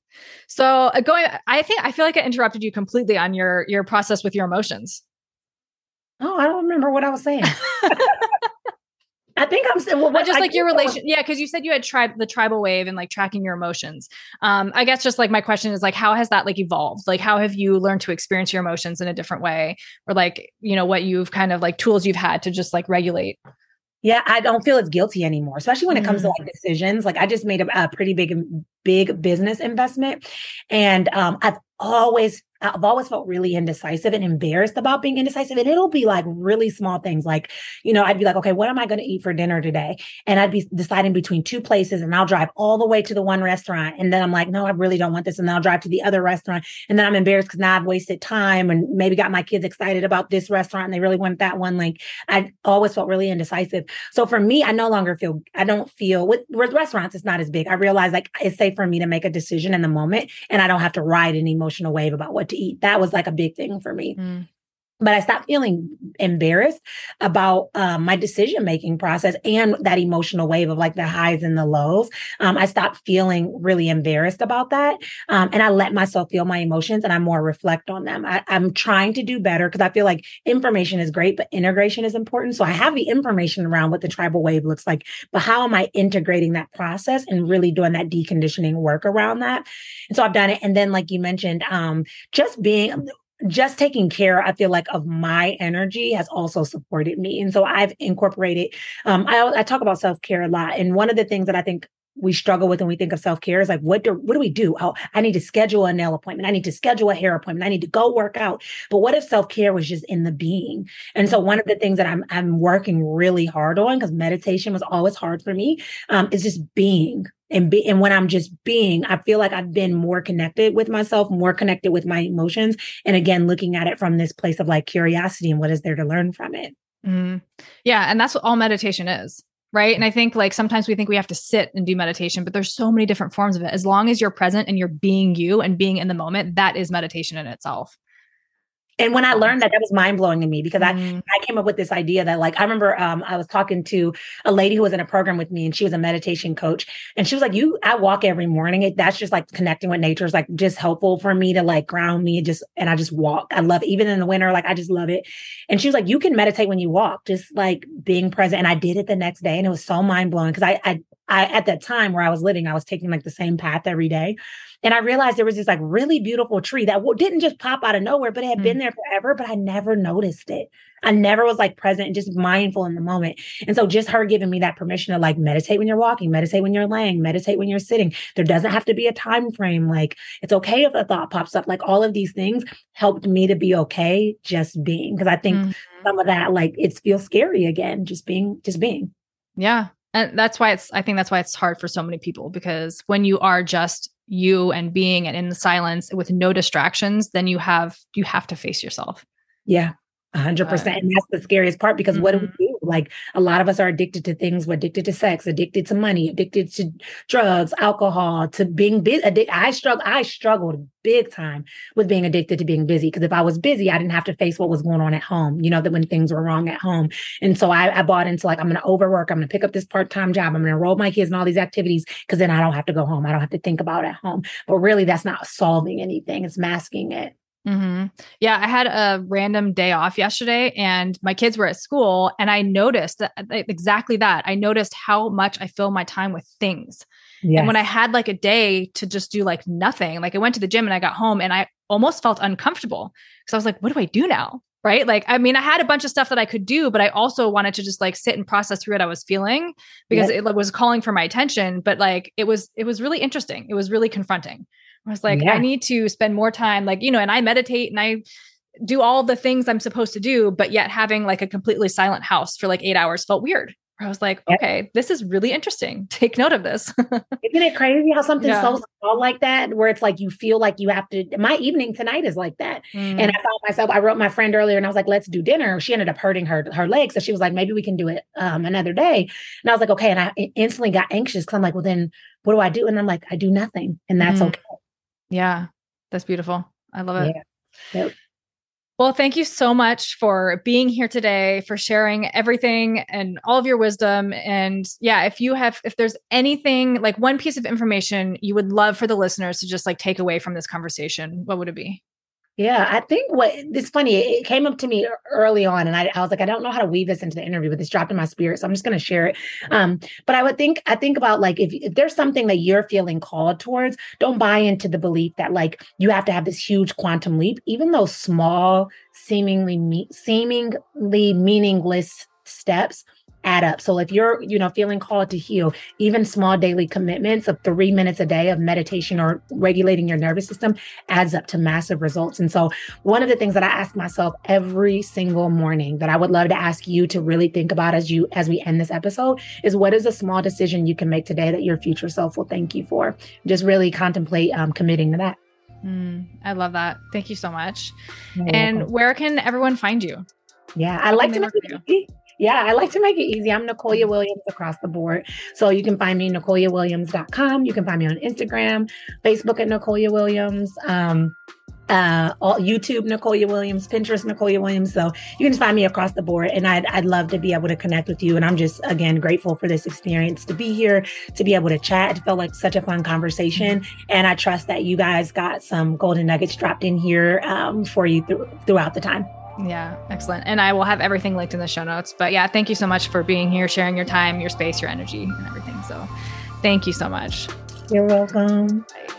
So uh, going, I think I feel like I interrupted you completely on your your process with your emotions. Oh, I don't remember what I was saying. (laughs) I think I'm still well, just like your relation. Yeah, because you said you had tried the tribal wave and like tracking your emotions. Um, I guess just like my question is like, how has that like evolved? Like, how have you learned to experience your emotions in a different way, or like you know what you've kind of like tools you've had to just like regulate? Yeah, I don't feel as guilty anymore, especially when it comes mm. to like decisions. Like I just made a, a pretty big, big business investment, and um, I've always I've always felt really indecisive and embarrassed about being indecisive. And it'll be like really small things. Like, you know, I'd be like, okay, what am I going to eat for dinner today? And I'd be deciding between two places and I'll drive all the way to the one restaurant. And then I'm like, no, I really don't want this. And then I'll drive to the other restaurant. And then I'm embarrassed because now I've wasted time and maybe got my kids excited about this restaurant and they really want that one. Like I always felt really indecisive. So for me, I no longer feel, I don't feel with, with restaurants, it's not as big. I realize like it's safe for me to make a decision in the moment and I don't have to ride an emotional wave about what to eat. That was like a big thing for me. Mm but I stopped feeling embarrassed about um, my decision making process and that emotional wave of like the highs and the lows. Um, I stopped feeling really embarrassed about that. Um, and I let myself feel my emotions and I more reflect on them. I, I'm trying to do better because I feel like information is great, but integration is important. So I have the information around what the tribal wave looks like, but how am I integrating that process and really doing that deconditioning work around that? And so I've done it. And then, like you mentioned, um, just being just taking care, I feel like, of my energy has also supported me. And so I've incorporated, um, I, I talk about self care a lot. And one of the things that I think we struggle with when we think of self-care is like what do what do we do oh i need to schedule a nail appointment i need to schedule a hair appointment i need to go work out but what if self-care was just in the being and so one of the things that i'm i'm working really hard on because meditation was always hard for me um, is just being and be and when I'm just being, I feel like I've been more connected with myself, more connected with my emotions. And again, looking at it from this place of like curiosity and what is there to learn from it. Mm. Yeah. And that's what all meditation is. Right. And I think like sometimes we think we have to sit and do meditation, but there's so many different forms of it. As long as you're present and you're being you and being in the moment, that is meditation in itself. And when I learned that, that was mind blowing to me because mm. I, I came up with this idea that like I remember um, I was talking to a lady who was in a program with me and she was a meditation coach and she was like, "You, I walk every morning. It, that's just like connecting with nature is like just helpful for me to like ground me and just and I just walk. I love it. even in the winter. Like I just love it." And she was like, "You can meditate when you walk, just like being present." And I did it the next day and it was so mind blowing because I, I I at that time where I was living, I was taking like the same path every day. And I realized there was this like really beautiful tree that didn't just pop out of nowhere, but it had mm. been there forever, but I never noticed it. I never was like present and just mindful in the moment. And so just her giving me that permission to like meditate when you're walking, meditate when you're laying, meditate when you're sitting. There doesn't have to be a time frame. Like it's okay if a thought pops up. Like all of these things helped me to be okay just being. Cause I think mm-hmm. some of that, like it feels scary again, just being, just being. Yeah. And that's why it's, I think that's why it's hard for so many people because when you are just you and being and in the silence with no distractions, then you have, you have to face yourself. Yeah hundred percent. And that's the scariest part because mm-hmm. what do we mm-hmm. do? Like a lot of us are addicted to things. We're addicted to sex, addicted to money, addicted to drugs, alcohol, to being busy. I struggle. I struggled big time with being addicted to being busy because if I was busy, I didn't have to face what was going on at home. You know that when things were wrong at home, and so I, I bought into like I'm going to overwork. I'm going to pick up this part time job. I'm going to enroll my kids in all these activities because then I don't have to go home. I don't have to think about at home. But really, that's not solving anything. It's masking it. Mm-hmm. Yeah, I had a random day off yesterday and my kids were at school and I noticed that, exactly that. I noticed how much I fill my time with things. Yes. And when I had like a day to just do like nothing, like I went to the gym and I got home and I almost felt uncomfortable because I was like, what do I do now? Right. Like, I mean, I had a bunch of stuff that I could do, but I also wanted to just like sit and process through what I was feeling because yes. it was calling for my attention. But like, it was, it was really interesting. It was really confronting. I was like, yeah. I need to spend more time, like, you know, and I meditate and I do all the things I'm supposed to do, but yet having like a completely silent house for like eight hours felt weird. I was like, yep. okay, this is really interesting. (laughs) Take note of this. (laughs) Isn't it crazy how something yeah. so small like that, where it's like you feel like you have to? My evening tonight is like that, mm. and I found myself. I wrote my friend earlier, and I was like, "Let's do dinner." She ended up hurting her her leg, so she was like, "Maybe we can do it um, another day." And I was like, "Okay," and I instantly got anxious because I'm like, "Well, then what do I do?" And I'm like, "I do nothing," and that's mm. okay. Yeah, that's beautiful. I love it. Yeah. Yep. Well, thank you so much for being here today, for sharing everything and all of your wisdom. And yeah, if you have, if there's anything like one piece of information you would love for the listeners to just like take away from this conversation, what would it be? Yeah, I think what it's funny, it came up to me early on, and I, I was like, I don't know how to weave this into the interview, but this dropped in my spirit. So I'm just going to share it. Um, but I would think, I think about like, if, if there's something that you're feeling called towards, don't buy into the belief that like you have to have this huge quantum leap, even though small, seemingly, me- seemingly meaningless steps add up. So if you're, you know, feeling called to heal, even small daily commitments of three minutes a day of meditation or regulating your nervous system adds up to massive results. And so one of the things that I ask myself every single morning that I would love to ask you to really think about as you as we end this episode is what is a small decision you can make today that your future self will thank you for? Just really contemplate um, committing to that. Mm, I love that. Thank you so much. You're and welcome. where can everyone find you? Yeah, I like to easy. Yeah, I like to make it easy. I'm Nicolya Williams across the board. So you can find me NicolyaWilliams.com. You can find me on Instagram, Facebook at Nicolya Williams. Um, uh, all, YouTube, Nicolya Williams, Pinterest, Nicolya Williams. So you can just find me across the board. And I'd, I'd love to be able to connect with you. And I'm just, again, grateful for this experience to be here, to be able to chat. It felt like such a fun conversation. And I trust that you guys got some golden nuggets dropped in here um, for you th- throughout the time. Yeah, excellent. And I will have everything linked in the show notes. But yeah, thank you so much for being here, sharing your time, your space, your energy, and everything. So thank you so much. You're welcome. Bye.